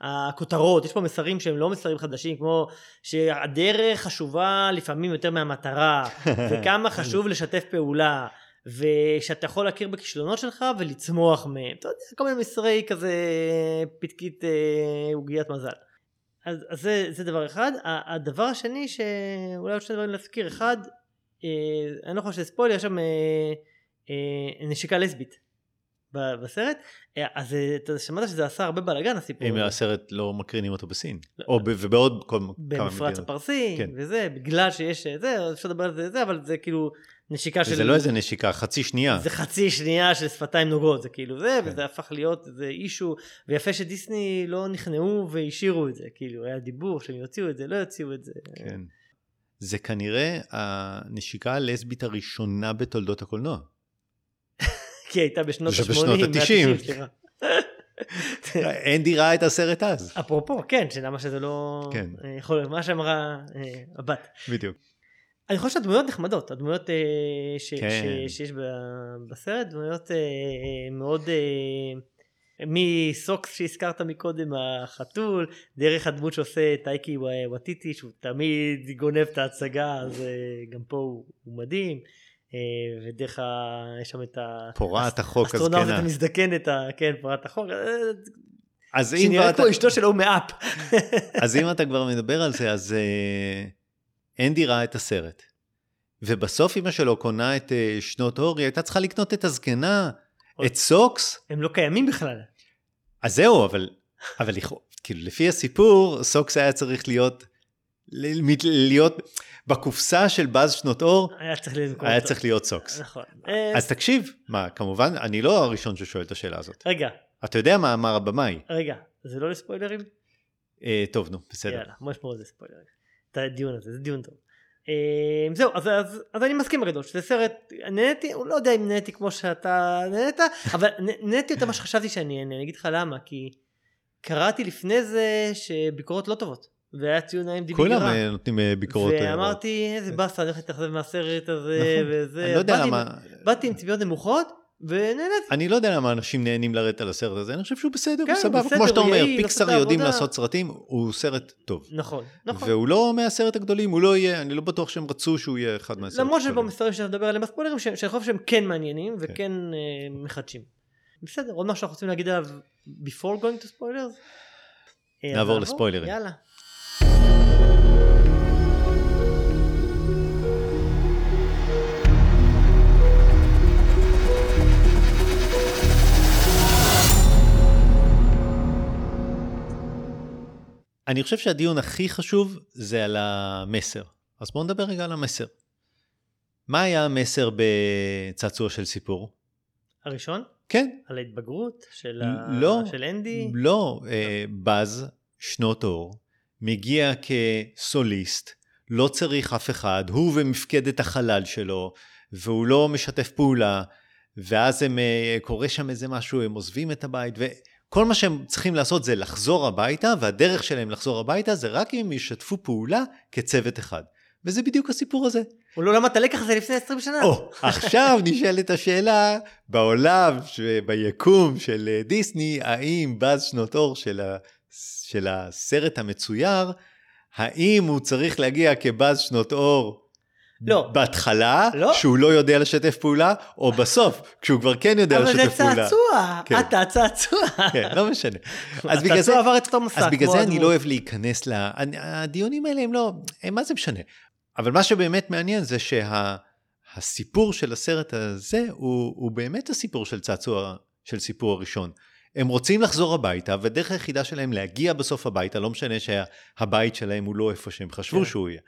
S2: הכותרות, יש פה מסרים שהם לא מסרים חדשים, כמו שהדרך חשובה לפעמים יותר מהמטרה, [LAUGHS] וכמה חשוב לשתף פעולה, ושאתה יכול להכיר בכישלונות שלך ולצמוח מהם, אתה יודע, כל מיני מסרי כזה פתקית אה, עוגיית מזל. אז, אז זה, זה דבר אחד. הדבר השני שאולי עוד שני דברים להזכיר, אחד, אה, אני לא חושב שזה ספוילר, יש שם אה, אה, נשיקה לסבית בסרט, אז אתה שמעת שזה עשה הרבה בלאגן הסיפור.
S1: אם הסרט לא מקרינים אותו בסין, לא, או ובעוד כל כמה
S2: מדינות. במפרץ הפרסי, כן. וזה, בגלל שיש זה, אפשר לדבר על זה, זה, אבל זה כאילו נשיקה של...
S1: זה לא איזה נשיקה, חצי שנייה.
S2: זה חצי שנייה של שפתיים נוגות, זה כאילו זה, כן. וזה הפך להיות איזה אישו, ויפה שדיסני לא נכנעו והשאירו את זה, כאילו היה דיבור שהם יוציאו את זה, לא יוציאו את זה.
S1: כן. זה כנראה הנשיקה הלסבית הראשונה בתולדות הקולנוע. [LAUGHS]
S2: כי הייתה בשנות ה-80.
S1: בשנות ה-90. [LAUGHS] אנדי ראה את הסרט אז.
S2: אפרופו, כן, שלמה שזה לא... כן. אה, יכול להיות, מה שאמרה אה, הבת.
S1: בדיוק.
S2: אני חושב שהדמויות נחמדות, הדמויות אה, ש, כן. ש, שיש בסרט, דמויות מאוד מסוקס שהזכרת מקודם החתול דרך הדמות שעושה טייקי וטיטי שהוא תמיד גונב את ההצגה אז אה, גם פה הוא, הוא מדהים אה, ודרך ה... יש שם את ה...
S1: פורעת החוק הזקנה.
S2: אסטרונאוטית המזדקנת, כן פורעת החוק. אה,
S1: אז אם כבר
S2: אתה... כמו אשתו שלו מאפ.
S1: אז אם אתה כבר מדבר על זה אז אנדי ראה את הסרט. ובסוף אמא שלו קונה את שנות אור, היא הייתה צריכה לקנות את הזקנה, את סוקס.
S2: הם לא קיימים בכלל.
S1: אז זהו, אבל, אבל כאילו לפי הסיפור, סוקס היה צריך להיות, להיות בקופסה של באז שנות אור,
S2: היה צריך
S1: היה צריך להיות סוקס.
S2: נכון.
S1: אז תקשיב, מה, כמובן, אני לא הראשון ששואל את השאלה הזאת.
S2: רגע.
S1: אתה יודע מה אמר הבמאי.
S2: רגע, זה לא לספוילרים?
S1: אה, טוב, נו, בסדר.
S2: יאללה, נשמור על זה ספוילרים. את הדיון הזה, זה דיון טוב. אה, זהו אז, אז, אז אני מסכים בגדול שזה סרט נהניתי הוא לא יודע אם נהניתי כמו שאתה נהנית [LAUGHS] אבל נהניתי יותר מה שחשבתי שאני אהנה אני אגיד לך למה כי קראתי לפני זה שביקורות לא טובות והיה ציון נעים דיבי
S1: כולם אה, נותנים אה, ביקורות
S2: ואמרתי איזה באסה אני הולך להתאכזב מהסרט הזה
S1: נכון. וזה אני לא יודע למה
S2: באתי עם ציפיות נמוכות ונהניתי.
S1: אני לא יודע למה אנשים נהנים לרדת על הסרט הזה, אני חושב שהוא בסדר,
S2: כן,
S1: הוא סבבה.
S2: בסדר,
S1: כמו שאתה אומר,
S2: יעיל,
S1: פיקסאר
S2: עושה את
S1: יודעים
S2: העבודה.
S1: לעשות סרטים, הוא סרט טוב.
S2: נכון, נכון.
S1: והוא לא מהסרט הגדולים, הוא לא יהיה, אני לא בטוח שהם רצו שהוא יהיה אחד מהסרט
S2: למרות
S1: הגדולים.
S2: מספרים שאתה מדבר עליהם בספוילרים, ש- שאני חושב שהם כן מעניינים
S1: כן.
S2: וכן אה, מחדשים. בסדר, עוד משהו שאנחנו רוצים להגיד עליו before going to spoilers? אה,
S1: נעבור לספוילרים.
S2: יאללה.
S1: אני חושב שהדיון הכי חשוב זה על המסר. אז בואו נדבר רגע על המסר. מה היה המסר בצעצוע של סיפור?
S2: הראשון?
S1: כן,
S2: על ההתבגרות של,
S1: לא.
S2: ה... של אנדי?
S1: לא, אה, בז, שנות אור, מגיע כסוליסט, לא צריך אף אחד, הוא ומפקדת החלל שלו, והוא לא משתף פעולה, ואז הם, אה, קורה שם איזה משהו, הם עוזבים את הבית, וכל מה שהם צריכים לעשות זה לחזור הביתה, והדרך שלהם לחזור הביתה זה רק אם הם ישתפו פעולה כצוות אחד. וזה בדיוק הסיפור הזה.
S2: הוא לא למד את הלקח הזה לפני 20 שנה.
S1: או, עכשיו נשאלת השאלה, בעולם, ביקום של אה, דיסני, האם בז שנות אור של, ה, של הסרט המצויר, האם הוא צריך להגיע כבז שנות אור
S2: לא.
S1: בהתחלה,
S2: לא.
S1: שהוא לא יודע לשתף פעולה, או בסוף, כשהוא כבר כן יודע
S2: אבל זה
S1: לשתף פעולה.
S2: צעצוע,
S1: כן.
S2: אתה צעצוע.
S1: כן, לא משנה. [LAUGHS] אז בגלל זה,
S2: עבר את אותו מסע.
S1: אז בגלל זה אני. לא אוהב להיכנס ל... הדיונים האלה הם לא... הם מה זה משנה? אבל מה שבאמת מעניין זה שהסיפור של הסרט הזה הוא, הוא באמת הסיפור של צעצוע של סיפור הראשון. הם רוצים לחזור הביתה, והדרך היחידה שלהם להגיע בסוף הביתה, לא משנה שהבית שלהם הוא לא איפה שהם חשבו
S2: כן.
S1: שהוא יהיה.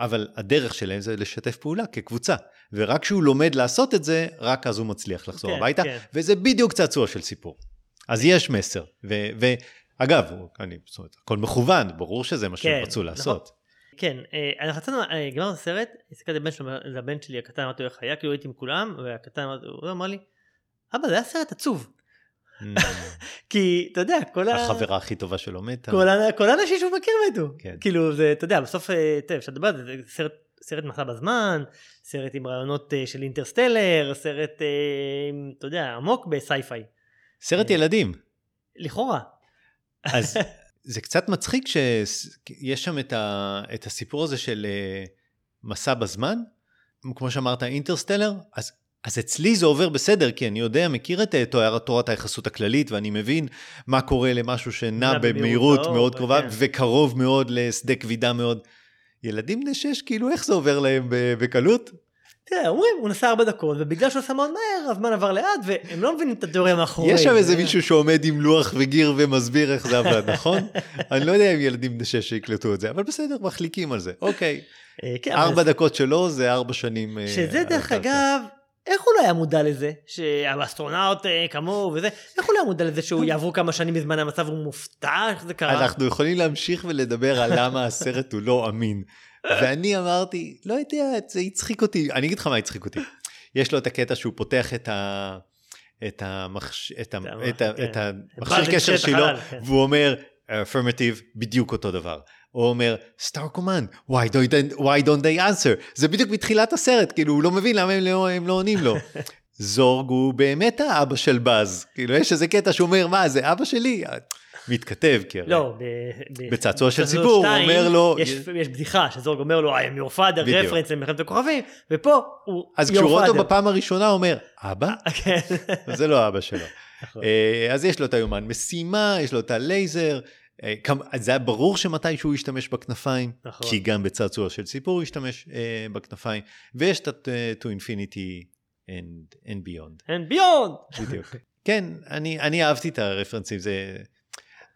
S1: אבל הדרך שלהם זה לשתף פעולה כקבוצה. ורק כשהוא לומד לעשות את זה, רק אז הוא מצליח לחזור
S2: כן,
S1: הביתה.
S2: כן.
S1: וזה בדיוק צעצוע של סיפור. אז יש מסר. ו- ואגב, אני, זאת אומרת, הכל מכוון, ברור שזה מה שהם
S2: כן,
S1: רצו
S2: נכון.
S1: לעשות.
S2: כן, אה, אנחנו רצינו, אה, גמרנו את הסרט, הסתכלתי לבן שלו, לבן שלי הקטן, אמרתי לו איך היה, כאילו הייתי עם כולם, והקטן הוא אמר לי, אבא זה היה סרט עצוב. [LAUGHS] כי אתה יודע, כל ה...
S1: החברה הכי טובה שלו מתה.
S2: כל האנשים שהוא מכיר מתו.
S1: כן.
S2: כאילו זה, אתה יודע, בסוף, אה, תראה, אפשר לדבר על זה, סרט, סרט מסע בזמן, סרט עם רעיונות אה, של אינטרסטלר, סרט, אה, אתה יודע, עמוק בסייפיי.
S1: סרט ילדים.
S2: לכאורה.
S1: אז [LAUGHS] זה קצת מצחיק שיש שם את, ה, את הסיפור הזה של מסע בזמן, כמו שאמרת אינטרסטלר, אז, אז אצלי זה עובר בסדר, כי אני יודע, מכיר את אה, תואר- תורת היחסות הכללית, ואני מבין מה קורה למשהו שנע
S2: נע במהירות האור,
S1: מאוד קרובה,
S2: כן.
S1: וקרוב מאוד לשדה כבידה מאוד. ילדים בני שש, כאילו איך זה עובר להם בקלות?
S2: תראה, אומרים, הוא נסע ארבע דקות, ובגלל שהוא נסע מאוד מהר, הזמן עבר לאט, והם לא מבינים את התיאוריה מאחורי.
S1: יש שם איזה
S2: זה-
S1: מישהו שעומד עם לוח וגיר ומסביר איך זה עבד, נכון? [LAUGHS] אני לא יודע אם ילדים בני שש שיקלטו את זה, אבל בסדר, מחליקים על זה. אוקיי,
S2: אה, כן,
S1: ארבע דקות שלו זה ארבע שנים. אה,
S2: שזה דרך. אגב, איך הוא לא היה מודע לזה, שהאסטרונאוט אה, כמוהו וזה, איך הוא לא היה מודע לזה שהוא יעברו כמה שנים בזמן המצב, הוא מופתע איך זה קרה.
S1: אנחנו יכולים להמשיך ולדבר על למה הסרט הוא לא אמין. ואני אמרתי, לא יודע, זה הצחיק אותי. אני אגיד לך מה הצחיק אותי. יש לו את הקטע שהוא פותח את ה... את המכשיר קשר שלו,
S2: כן.
S1: והוא אומר, affirmative, בדיוק אותו דבר. הוא אומר, star command, why don't, they, why don't they answer? זה בדיוק מתחילת הסרט, כאילו, הוא לא מבין למה הם לא, הם לא עונים לו. [LAUGHS] זורג הוא באמת האבא של בז. כאילו, יש איזה קטע שהוא אומר, מה, זה אבא שלי? מתכתב, כי הרי...
S2: לא, ב-
S1: בצעצוע של סיפור, הוא אומר לו-
S2: יש, יש בדיחה שזורג אומר לו I am your father. רפרנס למלחמת הכוכבים, ופה הוא
S1: אז כשהוא רואה אותו. בפעם הראשונה, הוא אומר, אבא? [LAUGHS]
S2: כן.
S1: זה לא אבא שלו.
S2: נכון.
S1: אה, אז יש לו את היומן משימה, יש לו את הלייזר. אה, זה היה ברור שמתישהו הוא ישתמש בכנפיים,
S2: נכון.
S1: כי גם בצעצוע של סיפור הוא ישתמש אה, בכנפיים, ויש את אה, To Infinity and, and Beyond.
S2: And beyond.
S1: בדיוק. [LAUGHS] כן, אני, אני אהבתי את הרפרנסים, זה...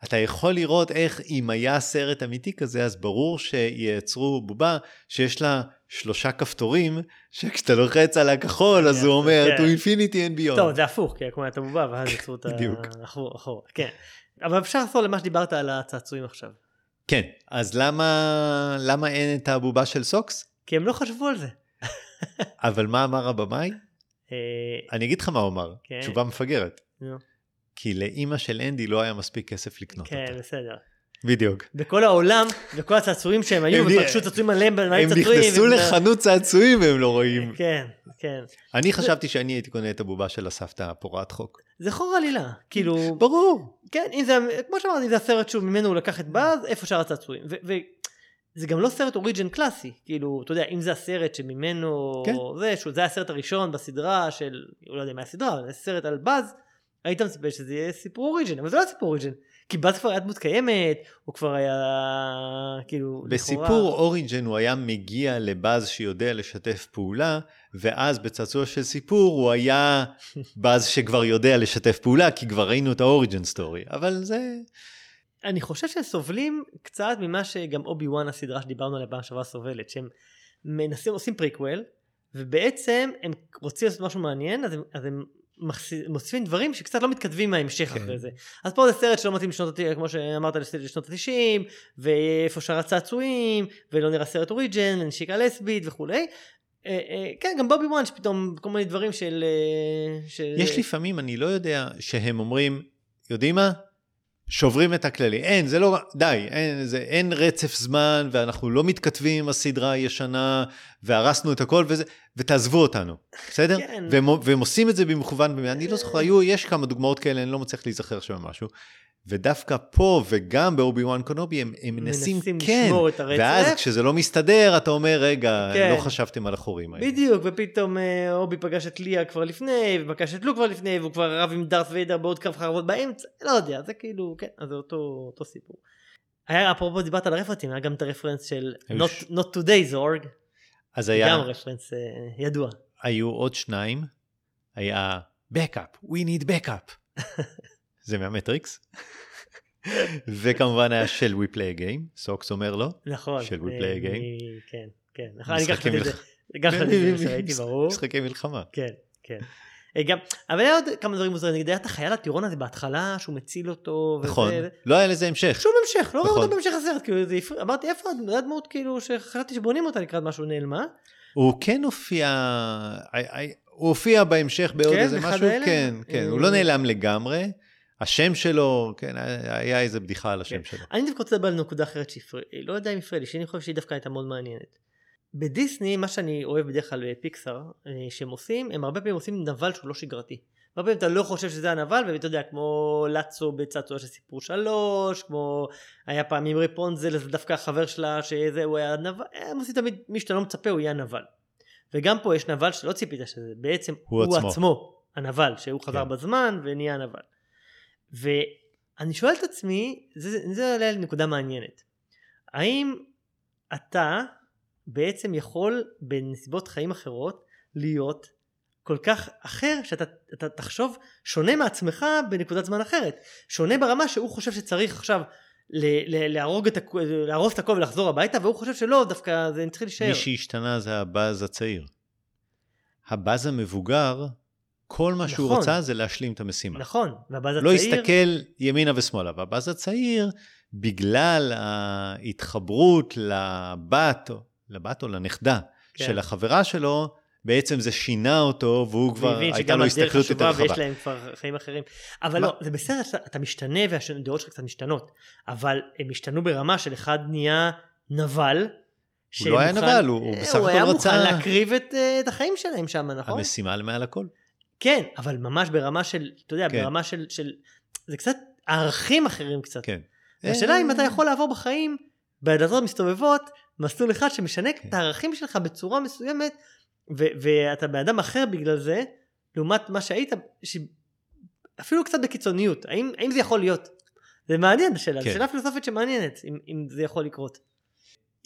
S1: אתה יכול לראות איך אם היה סרט אמיתי כזה, אז ברור שייצרו בובה שיש לה שלושה כפתורים, שכשאתה לוחץ על הכחול, אז
S2: כן,
S1: הוא אומר
S2: כן.
S1: To Infinity and Beyond.
S2: טוב, זה הפוך, כי כמו הייתה בובה, ואז [LAUGHS] יצרו את ה... אחורה, כן. אבל אפשר לחזור למה שדיברת על הצעצועים עכשיו.
S1: כן, אז למה, למה אין את הבובה של סוקס?
S2: כי הם לא חשבו על זה. [LAUGHS]
S1: אבל מה אמר הבמאי?
S2: אה,
S1: אני אגיד לך מה הוא אמר,
S2: כן.
S1: תשובה מפגרת. כי לאימא של אנדי לא היה מספיק כסף לקנות
S2: כן,
S1: אותה.
S2: בסדר.
S1: בדיוק.
S2: בכל העולם, וכל הצעצועים שהם היו,
S1: הם
S2: ופגשו צעצועים עליהם,
S1: הם נכנסו לחנות צעצועים והם לא רואים.
S2: כן, כן.
S1: אני חשבתי שאני הייתי קונה את הבובה של הסבתא הפורעת חוק.
S2: זה חור עלילה, כאילו,
S1: ברור.
S2: כן, אם זה, כמו שאמרתי, זה הסרט שהוא ממנו הוא לקח את באז, איפה שאר הצעצועים. וזה גם לא סרט אוריג'ן קלאסי, כאילו, אתה יודע, אם זה הסרט שממנו,
S1: כן.
S2: זה, שהוא, זה הסרט הראשון בסדרה של, לא יודע מה הסדרה, אבל זה סרט על באז, היית מצפה שזה יהיה סיפור origin, אבל זה לא סיפור origin. כי באז כבר היה דמות קיימת, הוא כבר היה, כאילו,
S1: בסיפור origin הוא היה מגיע לבאז שיודע לשתף פעולה, ואז בצעצוע של סיפור הוא היה באז שכבר יודע לשתף פעולה, כי כבר ראינו את ה origin story, אבל זה...
S2: אני חושב שהם סובלים קצת ממה שגם אובי וואן הסדרה שדיברנו עליה פעם שעברה סובלת, שהם מנסים, עושים פריקוול, ובעצם הם רוצים לעשות משהו מעניין, אז הם, אז הם מוסיפים דברים שקצת לא מתכתבים מההמשך כן. אחרי זה. אז פה זה סרט שלא מתאים לשנות, כמו שאמרת, לשנות ה-90, ואיפה שאר הצעצועים, ולא נראה סרט אוריג'ן, ונשיקה לסבית וכולי. אה, אה, כן, גם בובי וואן, שפתאום כל מיני דברים של... אה, של...
S1: יש לפעמים, אני לא יודע, שהם אומרים, יודעים מה? שוברים את הכללי. אין, זה לא, די, אין, זה, אין רצף זמן, ואנחנו לא מתכתבים עם הסדרה הישנה, והרסנו את הכל, וזה, ותעזבו אותנו, בסדר? כן. והם, והם עושים את זה במכוון, אני לא זוכר, היו, יש כמה דוגמאות כאלה, אני לא מצליח להיזכר שם משהו. ודווקא פה וגם באובי וואן קונובי הם, הם מנסים, מנסים כן, לשמור את הרצף. ואז כשזה לא מסתדר אתה אומר רגע כן. לא חשבתם על החורים
S2: האלה. בדיוק ופתאום אה, אובי פגש את ליה כבר לפני ופגש את לו כבר לפני והוא כבר רב עם דארס ויידר בעוד קו חרבות באמצע לא יודע זה כאילו כן אז זה אותו, אותו סיפור. היה אפרופו דיברת על הרפרנסים היה גם את הרפרנס של not, not today zorg.
S1: אז היה
S2: גם רפרנס uh, ידוע.
S1: היו עוד שניים היה backup we need backup. [LAUGHS] זה מהמטריקס. וכמובן היה של We Play a Game, סוקס אומר לו.
S2: נכון.
S1: של We Play a Game.
S2: כן, כן. נכון, אני גם את זה. [LAUGHS]
S1: משחקי מלחמה.
S2: כן, כן. אה, גם, אבל היה עוד כמה דברים מוזרים, נגיד היה את החייל הטירון הזה בהתחלה, שהוא מציל אותו.
S1: נכון, לא היה לזה המשך.
S2: שום המשך, לא ראו נכון. אותו בהמשך הסרט, כאילו, זה אמרתי איפה, הדמות כאילו שחשבתי שבונים אותה לקראת משהו נעלמה.
S1: הוא כן הופיע, הוא הופיע בהמשך בעוד איזה משהו, כן, כן, הוא לא נעלם לגמרי. השם שלו, כן, היה איזה בדיחה על השם כן. שלו.
S2: אני דווקא רוצה לדבר על נקודה אחרת שהפריע, לא יודע אם הפריע לי, שאני חושב שהיא דווקא הייתה מאוד מעניינת. בדיסני, מה שאני אוהב בדרך כלל בפיקסאר, אה, שהם עושים, הם הרבה פעמים עושים נבל שהוא לא שגרתי. הרבה פעמים אתה לא חושב שזה הנבל, ואתה יודע, כמו לאצו בצעצוע של סיפור שלוש, כמו היה פעם עם רפונזל, זה דווקא החבר שלה, שזה הוא היה נבל, הם עושים תמיד, מי שאתה לא מצפה הוא יהיה נבל. וגם פה יש נבל שלא ציפית שזה, בעצם הוא, הוא עצמו. עצמו הנבל, שהוא חזר כן. בזמן ונהיה נבל. ואני שואל את עצמי, זה, זה עולה לנקודה מעניינת. האם אתה בעצם יכול בנסיבות חיים אחרות להיות כל כך אחר שאתה תחשוב שונה מעצמך בנקודת זמן אחרת. שונה ברמה שהוא חושב שצריך עכשיו להרוג את, להרוס את הכל ולחזור הביתה והוא חושב שלא דווקא זה צריך להישאר.
S1: מי שהשתנה זה הבאז הצעיר. הבאז המבוגר כל מה שהוא נכון. רצה זה להשלים את המשימה.
S2: נכון, והבאז
S1: לא הצעיר... לא הסתכל ימינה ושמאלה, והבאז הצעיר, בגלל ההתחברות לבת, לבת או לנכדה כן. של החברה שלו, בעצם זה שינה אותו, והוא כבר, הייתה לו הסתכלות יותר רחבה.
S2: ויש להם כבר חיים אחרים. אבל מה? לא, זה בסדר, אתה משתנה והדעות שלך קצת משתנות, אבל הם השתנו ברמה של אחד נהיה נבל,
S1: הוא לא היה נבל, הוא בסך הכל רצה... הוא היה מוכן
S2: להקריב את, אה, את החיים שלהם שם, נכון?
S1: המשימה מעל הכל.
S2: כן, אבל ממש ברמה של, אתה יודע, כן. ברמה של, של, זה קצת ערכים אחרים קצת.
S1: כן.
S2: השאלה אם אתה יכול לעבור בחיים בדלתות מסתובבות, מסלול אחד שמשנה כן. את הערכים שלך בצורה מסוימת, ו- ואתה בן אדם אחר בגלל זה, לעומת מה שהיית, ש... אפילו קצת בקיצוניות. האם, האם זה יכול להיות? זה מעניין השאלה, כן. זו שאלה פילוסופית שמעניינת, אם, אם זה יכול לקרות.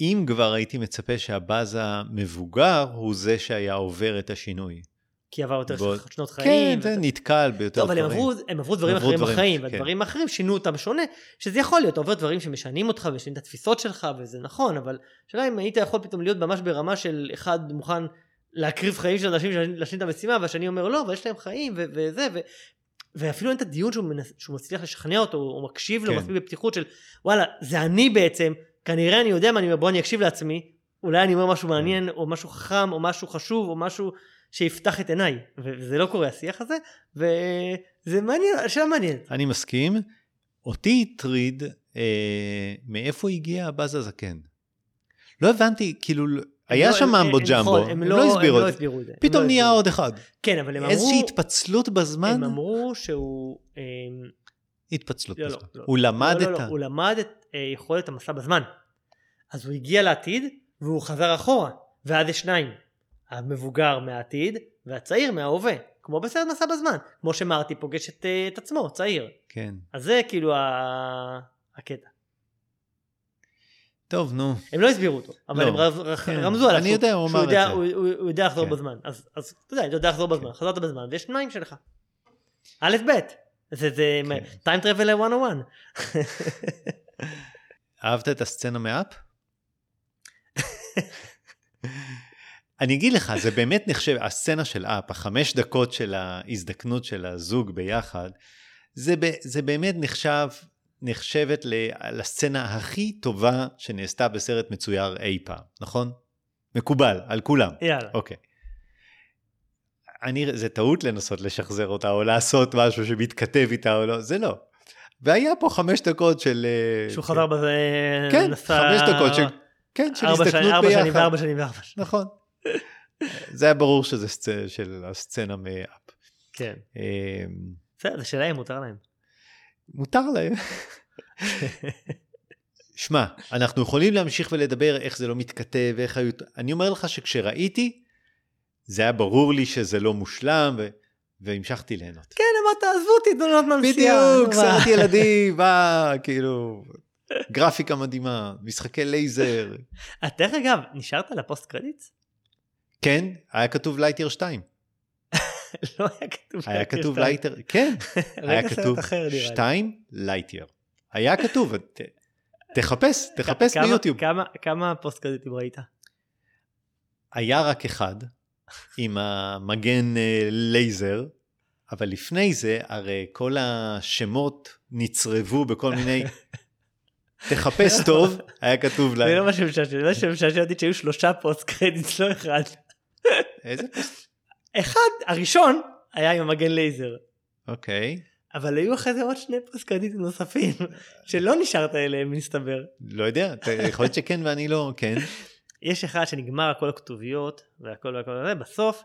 S1: אם כבר הייתי מצפה שהבאז המבוגר הוא זה שהיה עובר את השינוי.
S2: כי עבר יותר בעוד... שנות חיים.
S1: כן, זה נתקל ביותר
S2: דברים. טוב, אבל הם עברו, הם עברו דברים אחרים דברים, בחיים, כן. והדברים האחרים שינו אותם שונה, שזה יכול להיות, אתה עובר דברים שמשנים אותך ומשנים את התפיסות שלך, וזה נכון, אבל השאלה אם היית יכול פתאום להיות ממש ברמה של אחד מוכן להקריב חיים של אנשים להשלים את המשימה, והשני אומר לא, אבל יש להם חיים, ו- וזה, ו- ואפילו אין את הדיון שהוא, מנס, שהוא מצליח לשכנע אותו, הוא מקשיב כן. לו מספיק בפתיחות של וואלה, זה אני בעצם, כנראה אני יודע מה אני אומר, בוא אני אקשיב לעצמי, אולי אני אומר משהו מעניין, או משהו חכם, או משהו חשוב, או משהו שיפתח את עיניי, וזה לא קורה השיח הזה, וזה מעניין, שאלה מעניינת.
S1: אני מסכים. אותי הטריד אה, מאיפה הגיע הבאז הזקן. לא הבנתי, כאילו, היה
S2: לא-
S1: שם ממבו
S2: הם-
S1: ג'מבו,
S2: נכון,
S1: הם לא הסבירו
S2: הם לא
S1: את זה.
S2: הסבירו את זה.
S1: פתאום
S2: לא
S1: נהיה. עוד אחד.
S2: כן, אבל הם אמרו...
S1: איזושהי התפצלות בזמן?
S2: הם אמרו שהוא... אמ,
S1: התפצלות
S2: לא, לא,
S1: בזמן.
S2: לא.
S1: הוא למד
S2: לא,
S1: את
S2: לא,
S1: ה...
S2: לא, הוא למד את אה, יכולת המסע בזמן. אז הוא הגיע לעתיד והוא חזר אחורה, ואז יש שניים. המבוגר מהעתיד והצעיר מההווה. כמו בסרט מסע בזמן. כמו שמרטי פוגש את, אה, את עצמו, צעיר.
S1: כן.
S2: אז זה כאילו ה... הקטע.
S1: טוב, נו.
S2: הם לא הסבירו אותו, אבל
S1: לא.
S2: הם רז-
S1: כן.
S2: רמזו עליו.
S1: אני יודע, הוא אמר את זה.
S2: הוא- הוא הוא יודע לחזור
S1: כן.
S2: בזמן. אז אז אתה יודע, אתה יודע לחזור בזמן, חזרת בזמן, ויש שניים שלך. א' ב'. זה זה
S1: כן.
S2: time travel 101.
S1: אהבת את הסצנה מאפ? [LAUGHS] אני אגיד לך, זה באמת נחשב, הסצנה של אפ, החמש דקות של ההזדקנות של הזוג ביחד, זה, ב, זה באמת נחשב, נחשבת לסצנה הכי טובה שנעשתה בסרט מצויר אי פעם, נכון? מקובל, על כולם.
S2: יאללה.
S1: אוקיי. אני, זה טעות לנסות לשחזר אותה, או לעשות משהו שמתכתב איתה או לא, זה לא. והיה פה חמש דקות של... אה,
S2: שהוא חזר בזה,
S1: כן,
S2: נסע
S1: חמש דקות של, כן, של
S2: שנים-
S1: הזדקנות
S2: ארבע שנים
S1: ביחד.
S2: וארבע שנים וארבע שנים.
S1: נכון. זה היה ברור שזה סצ... של הסצנה מאפ.
S2: כן.
S1: אה,
S2: בסדר, זה שלהם, מותר להם.
S1: מותר להם. שמע, אנחנו יכולים להמשיך ולדבר איך זה לא מתכתב, איך היו... אני אומר לך שכשראיתי, זה היה ברור לי שזה לא מושלם, ו... והמשכתי ליהנות.
S2: כן, אמרת, עזבו אותי, תנו לנו נסיעה.
S1: בדיוק? סרט [LAUGHS] ילדים, מה, כאילו, גרפיקה מדהימה, משחקי לייזר.
S2: דרך אגב, נשארת ל post credits?
S1: כן, היה כתוב לייטר 2. [LAUGHS]
S2: לא היה כתוב.
S1: היה
S2: לייטר
S1: כתוב
S2: שתיים.
S1: לייטר, כן, [LAUGHS] היה כתוב
S2: אחר, נראה לי.
S1: 2 לייטר. היה כתוב, תחפש, תחפש ביוטיוב.
S2: כמה- פוסט קרדיטים ראית?
S1: היה רק אחד, עם המגן אה, לייזר, אבל לפני זה, הרי כל השמות נצרבו בכל מיני... [LAUGHS] תחפש טוב, היה כתוב
S2: זה לא
S1: להם.
S2: מה שמשעשע, זה מה שמשעשע אותי שהיו שלושה post credits, לא אחד.
S1: איזה פוסט?
S2: אחד, הראשון, היה עם המגן לייזר.
S1: אוקיי,
S2: אבל היו אחרי זה עוד שני פוסט קרדיטים נוספים, שלא נשארת אליהם מסתבר.
S1: לא יודע, יכול להיות שכן ואני לא, כן.
S2: יש אחד שנגמר כל הכתוביות והכל והכל וזה, בסוף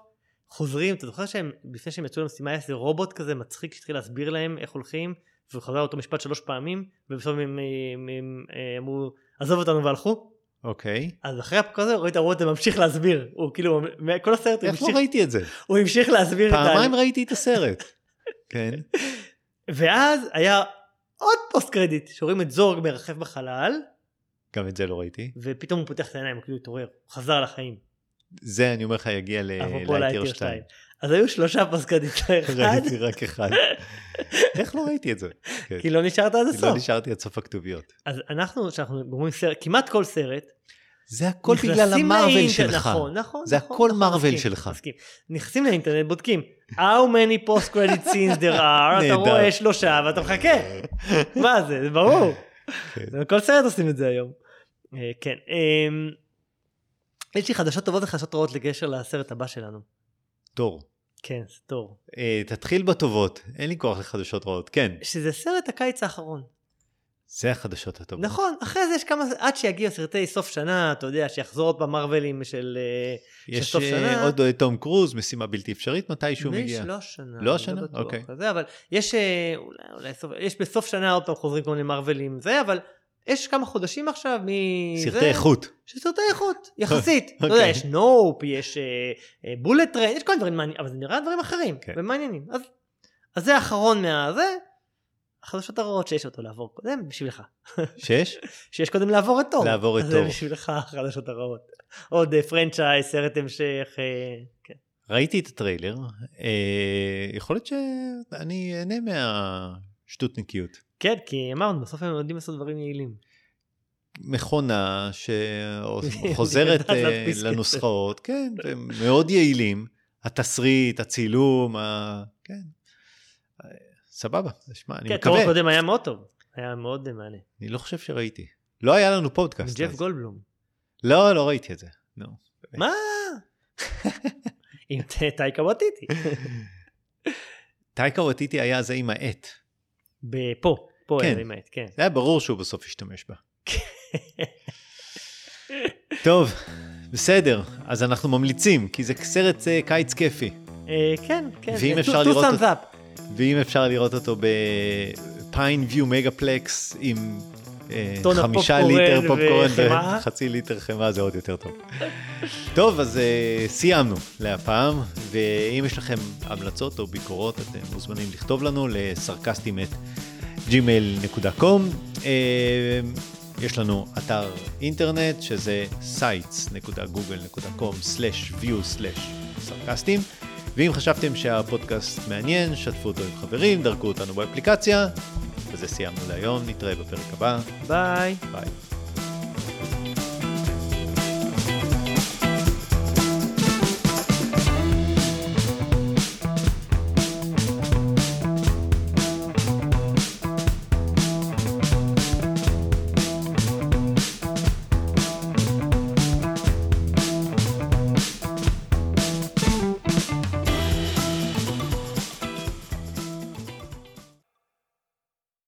S2: חוזרים, אתה זוכר שהם, לפני שהם יצאו למשימה היה איזה רובוט כזה מצחיק שהתחיל להסביר להם איך הולכים, והוא חזר אותו משפט שלוש פעמים, ובסוף הם אה, אמרו, עזוב אותנו והלכו.
S1: אוקיי.
S2: אז אחרי הפרק הזה רואים את הרובוט ממשיך להסביר, הוא כאילו, כל הסרט הוא
S1: איפה
S2: המשיך,
S1: ראיתי את זה?
S2: הוא המשיך להסביר את ה...
S1: פעמיים ראיתי את הסרט. [LAUGHS] כן.
S2: ואז היה עוד פוסט קרדיט, שרואים את זורג מרחף בחלל,
S1: גם את זה לא ראיתי.
S2: ופתאום הוא פותח את העיניים, הוא כאילו התעורר, הוא חזר לחיים.
S1: זה אני אומר לך יגיע ללייטר
S2: לייטר
S1: 2.
S2: 2. אז היו שלושה post credit, לא אחד, [LAUGHS]
S1: ראיתי רק אחד. איך לא ראיתי את זה? [LAUGHS]
S2: כי לא נשארת עד
S1: לא
S2: הסוף.
S1: נשארתי עד סוף הכתוביות.
S2: אז אנחנו, כשאנחנו גומרים סרט, כמעט כל סרט,
S1: זה הכל בגלל המרוויל שלך.
S2: נכון, נכון.
S1: זה
S2: נכון,
S1: הכל
S2: נכון,
S1: מרוויל שלך.
S2: נכנסים לאינטרנט, בודקים how many post credit scenes there are, אתה. רואה שלושה ואתה מחכה. [LAUGHS] מה זה, זה ברור.
S1: כן.
S2: כל סרט עושים את זה היום. אה, כן. אמ, יש לי חדשות טובות וחדשות רעות לגשר לסרט הבא שלנו.
S1: תור.
S2: כן, טוב.
S1: אה, תתחיל בטובות, אין לי כוח לחדשות רעות. כן,
S2: שזה סרט הקיץ האחרון.
S1: זה החדשות הטובות.
S2: נכון, אחרי זה יש כמה, עד שיגיעו סרטי סוף שנה, אתה יודע, שיחזור עוד במרווילים של... אה,
S1: יש
S2: סוף
S1: אה,
S2: שנה.
S1: עוד אה, תום קרוז, משימה בלתי אפשרית, מתישהו
S2: נדמה לי
S1: מגיע.
S2: שלא השנה.
S1: לא השנה?
S2: בטוח
S1: אוקיי.
S2: זה, אבל יש אולי, אולי סוף, יש בסוף שנה עוד פעם חוזרים כל מיני מרווילים זה, אבל יש כמה חודשים עכשיו מ...
S1: סרטי איכות.
S2: סרטי איכות, [LAUGHS] יחסית. יודע,
S1: אוקיי.
S2: יש נופ, יש בולט טריין, יש כל מיני דברים מעניינים, אבל זה נראה דברים אחרים,
S1: כן.
S2: ומעניינים. אז, אז זה האחרון מהזה, החדשות הרעות שיש אותו לעבור קודם, בשבילך. [LAUGHS]
S1: שש?
S2: שיש קודם לעבור את תור.
S1: לעבור את
S2: אז זה
S1: תור.
S2: בשבילך החדשות הרעות. עוד אה, פרנצ'ייז, סרט המשך, אה, כן.
S1: ראיתי את הטריילר, אה, יכול להיות שאני אהנה מהשטותניקיות.
S2: כן, כי אמרנו, בסוף הם יודעים לעשות דברים יעילים.
S1: מכונה שחוזרת [LAUGHS]
S2: כסף.
S1: לנוסחאות, כן, והם מאוד יעילים. התסריט, הצילום, ה... כן. אה, סבבה, שמע, אני
S2: כן,
S1: מקווה.
S2: הקודם היה מאוד טוב. היה מאוד אה, מענה.
S1: אני לא חושב שראיתי. לא היה לנו פודקאסט.
S2: ג'ף. גולדבלום.
S1: לא, לא ראיתי את זה. נו.
S2: מה? עם טייקה וטיטי. [LAUGHS]
S1: טייקה וטיטי היה זה עם העט.
S2: פה, פה
S1: כן.
S2: עם העט, כן.
S1: זה היה ברור שהוא בסוף ישתמש בה. טוב, בסדר, אז אנחנו ממליצים, כי זה סרט אה, קיץ כיפי.
S2: אה, כן, כן.
S1: ואם
S2: זה
S1: אפשר לראות. ואם אפשר לראות אותו בפיין ויו מגפלקס עם אה,
S2: טונה
S1: חמישה
S2: פופקורן
S1: ליטר פופקורן. וחצי ליטר חמאה זה עוד יותר טוב. טוב, אז אה, סיימנו להפעם, ואם יש לכם המלצות או ביקורות, אתם מוזמנים לכתוב לנו לסרקסטים את gmail.com. אה, יש לנו אתר אינטרנט שזה sites.google.com/view/סרקסטים. ואם חשבתם שהפודקאסט מעניין, שתפו אותו עם חברים, דרכו אותנו באפליקציה. וזה סיימנו להיום, נתראה בפרק הבא.
S2: ביי.
S1: ביי.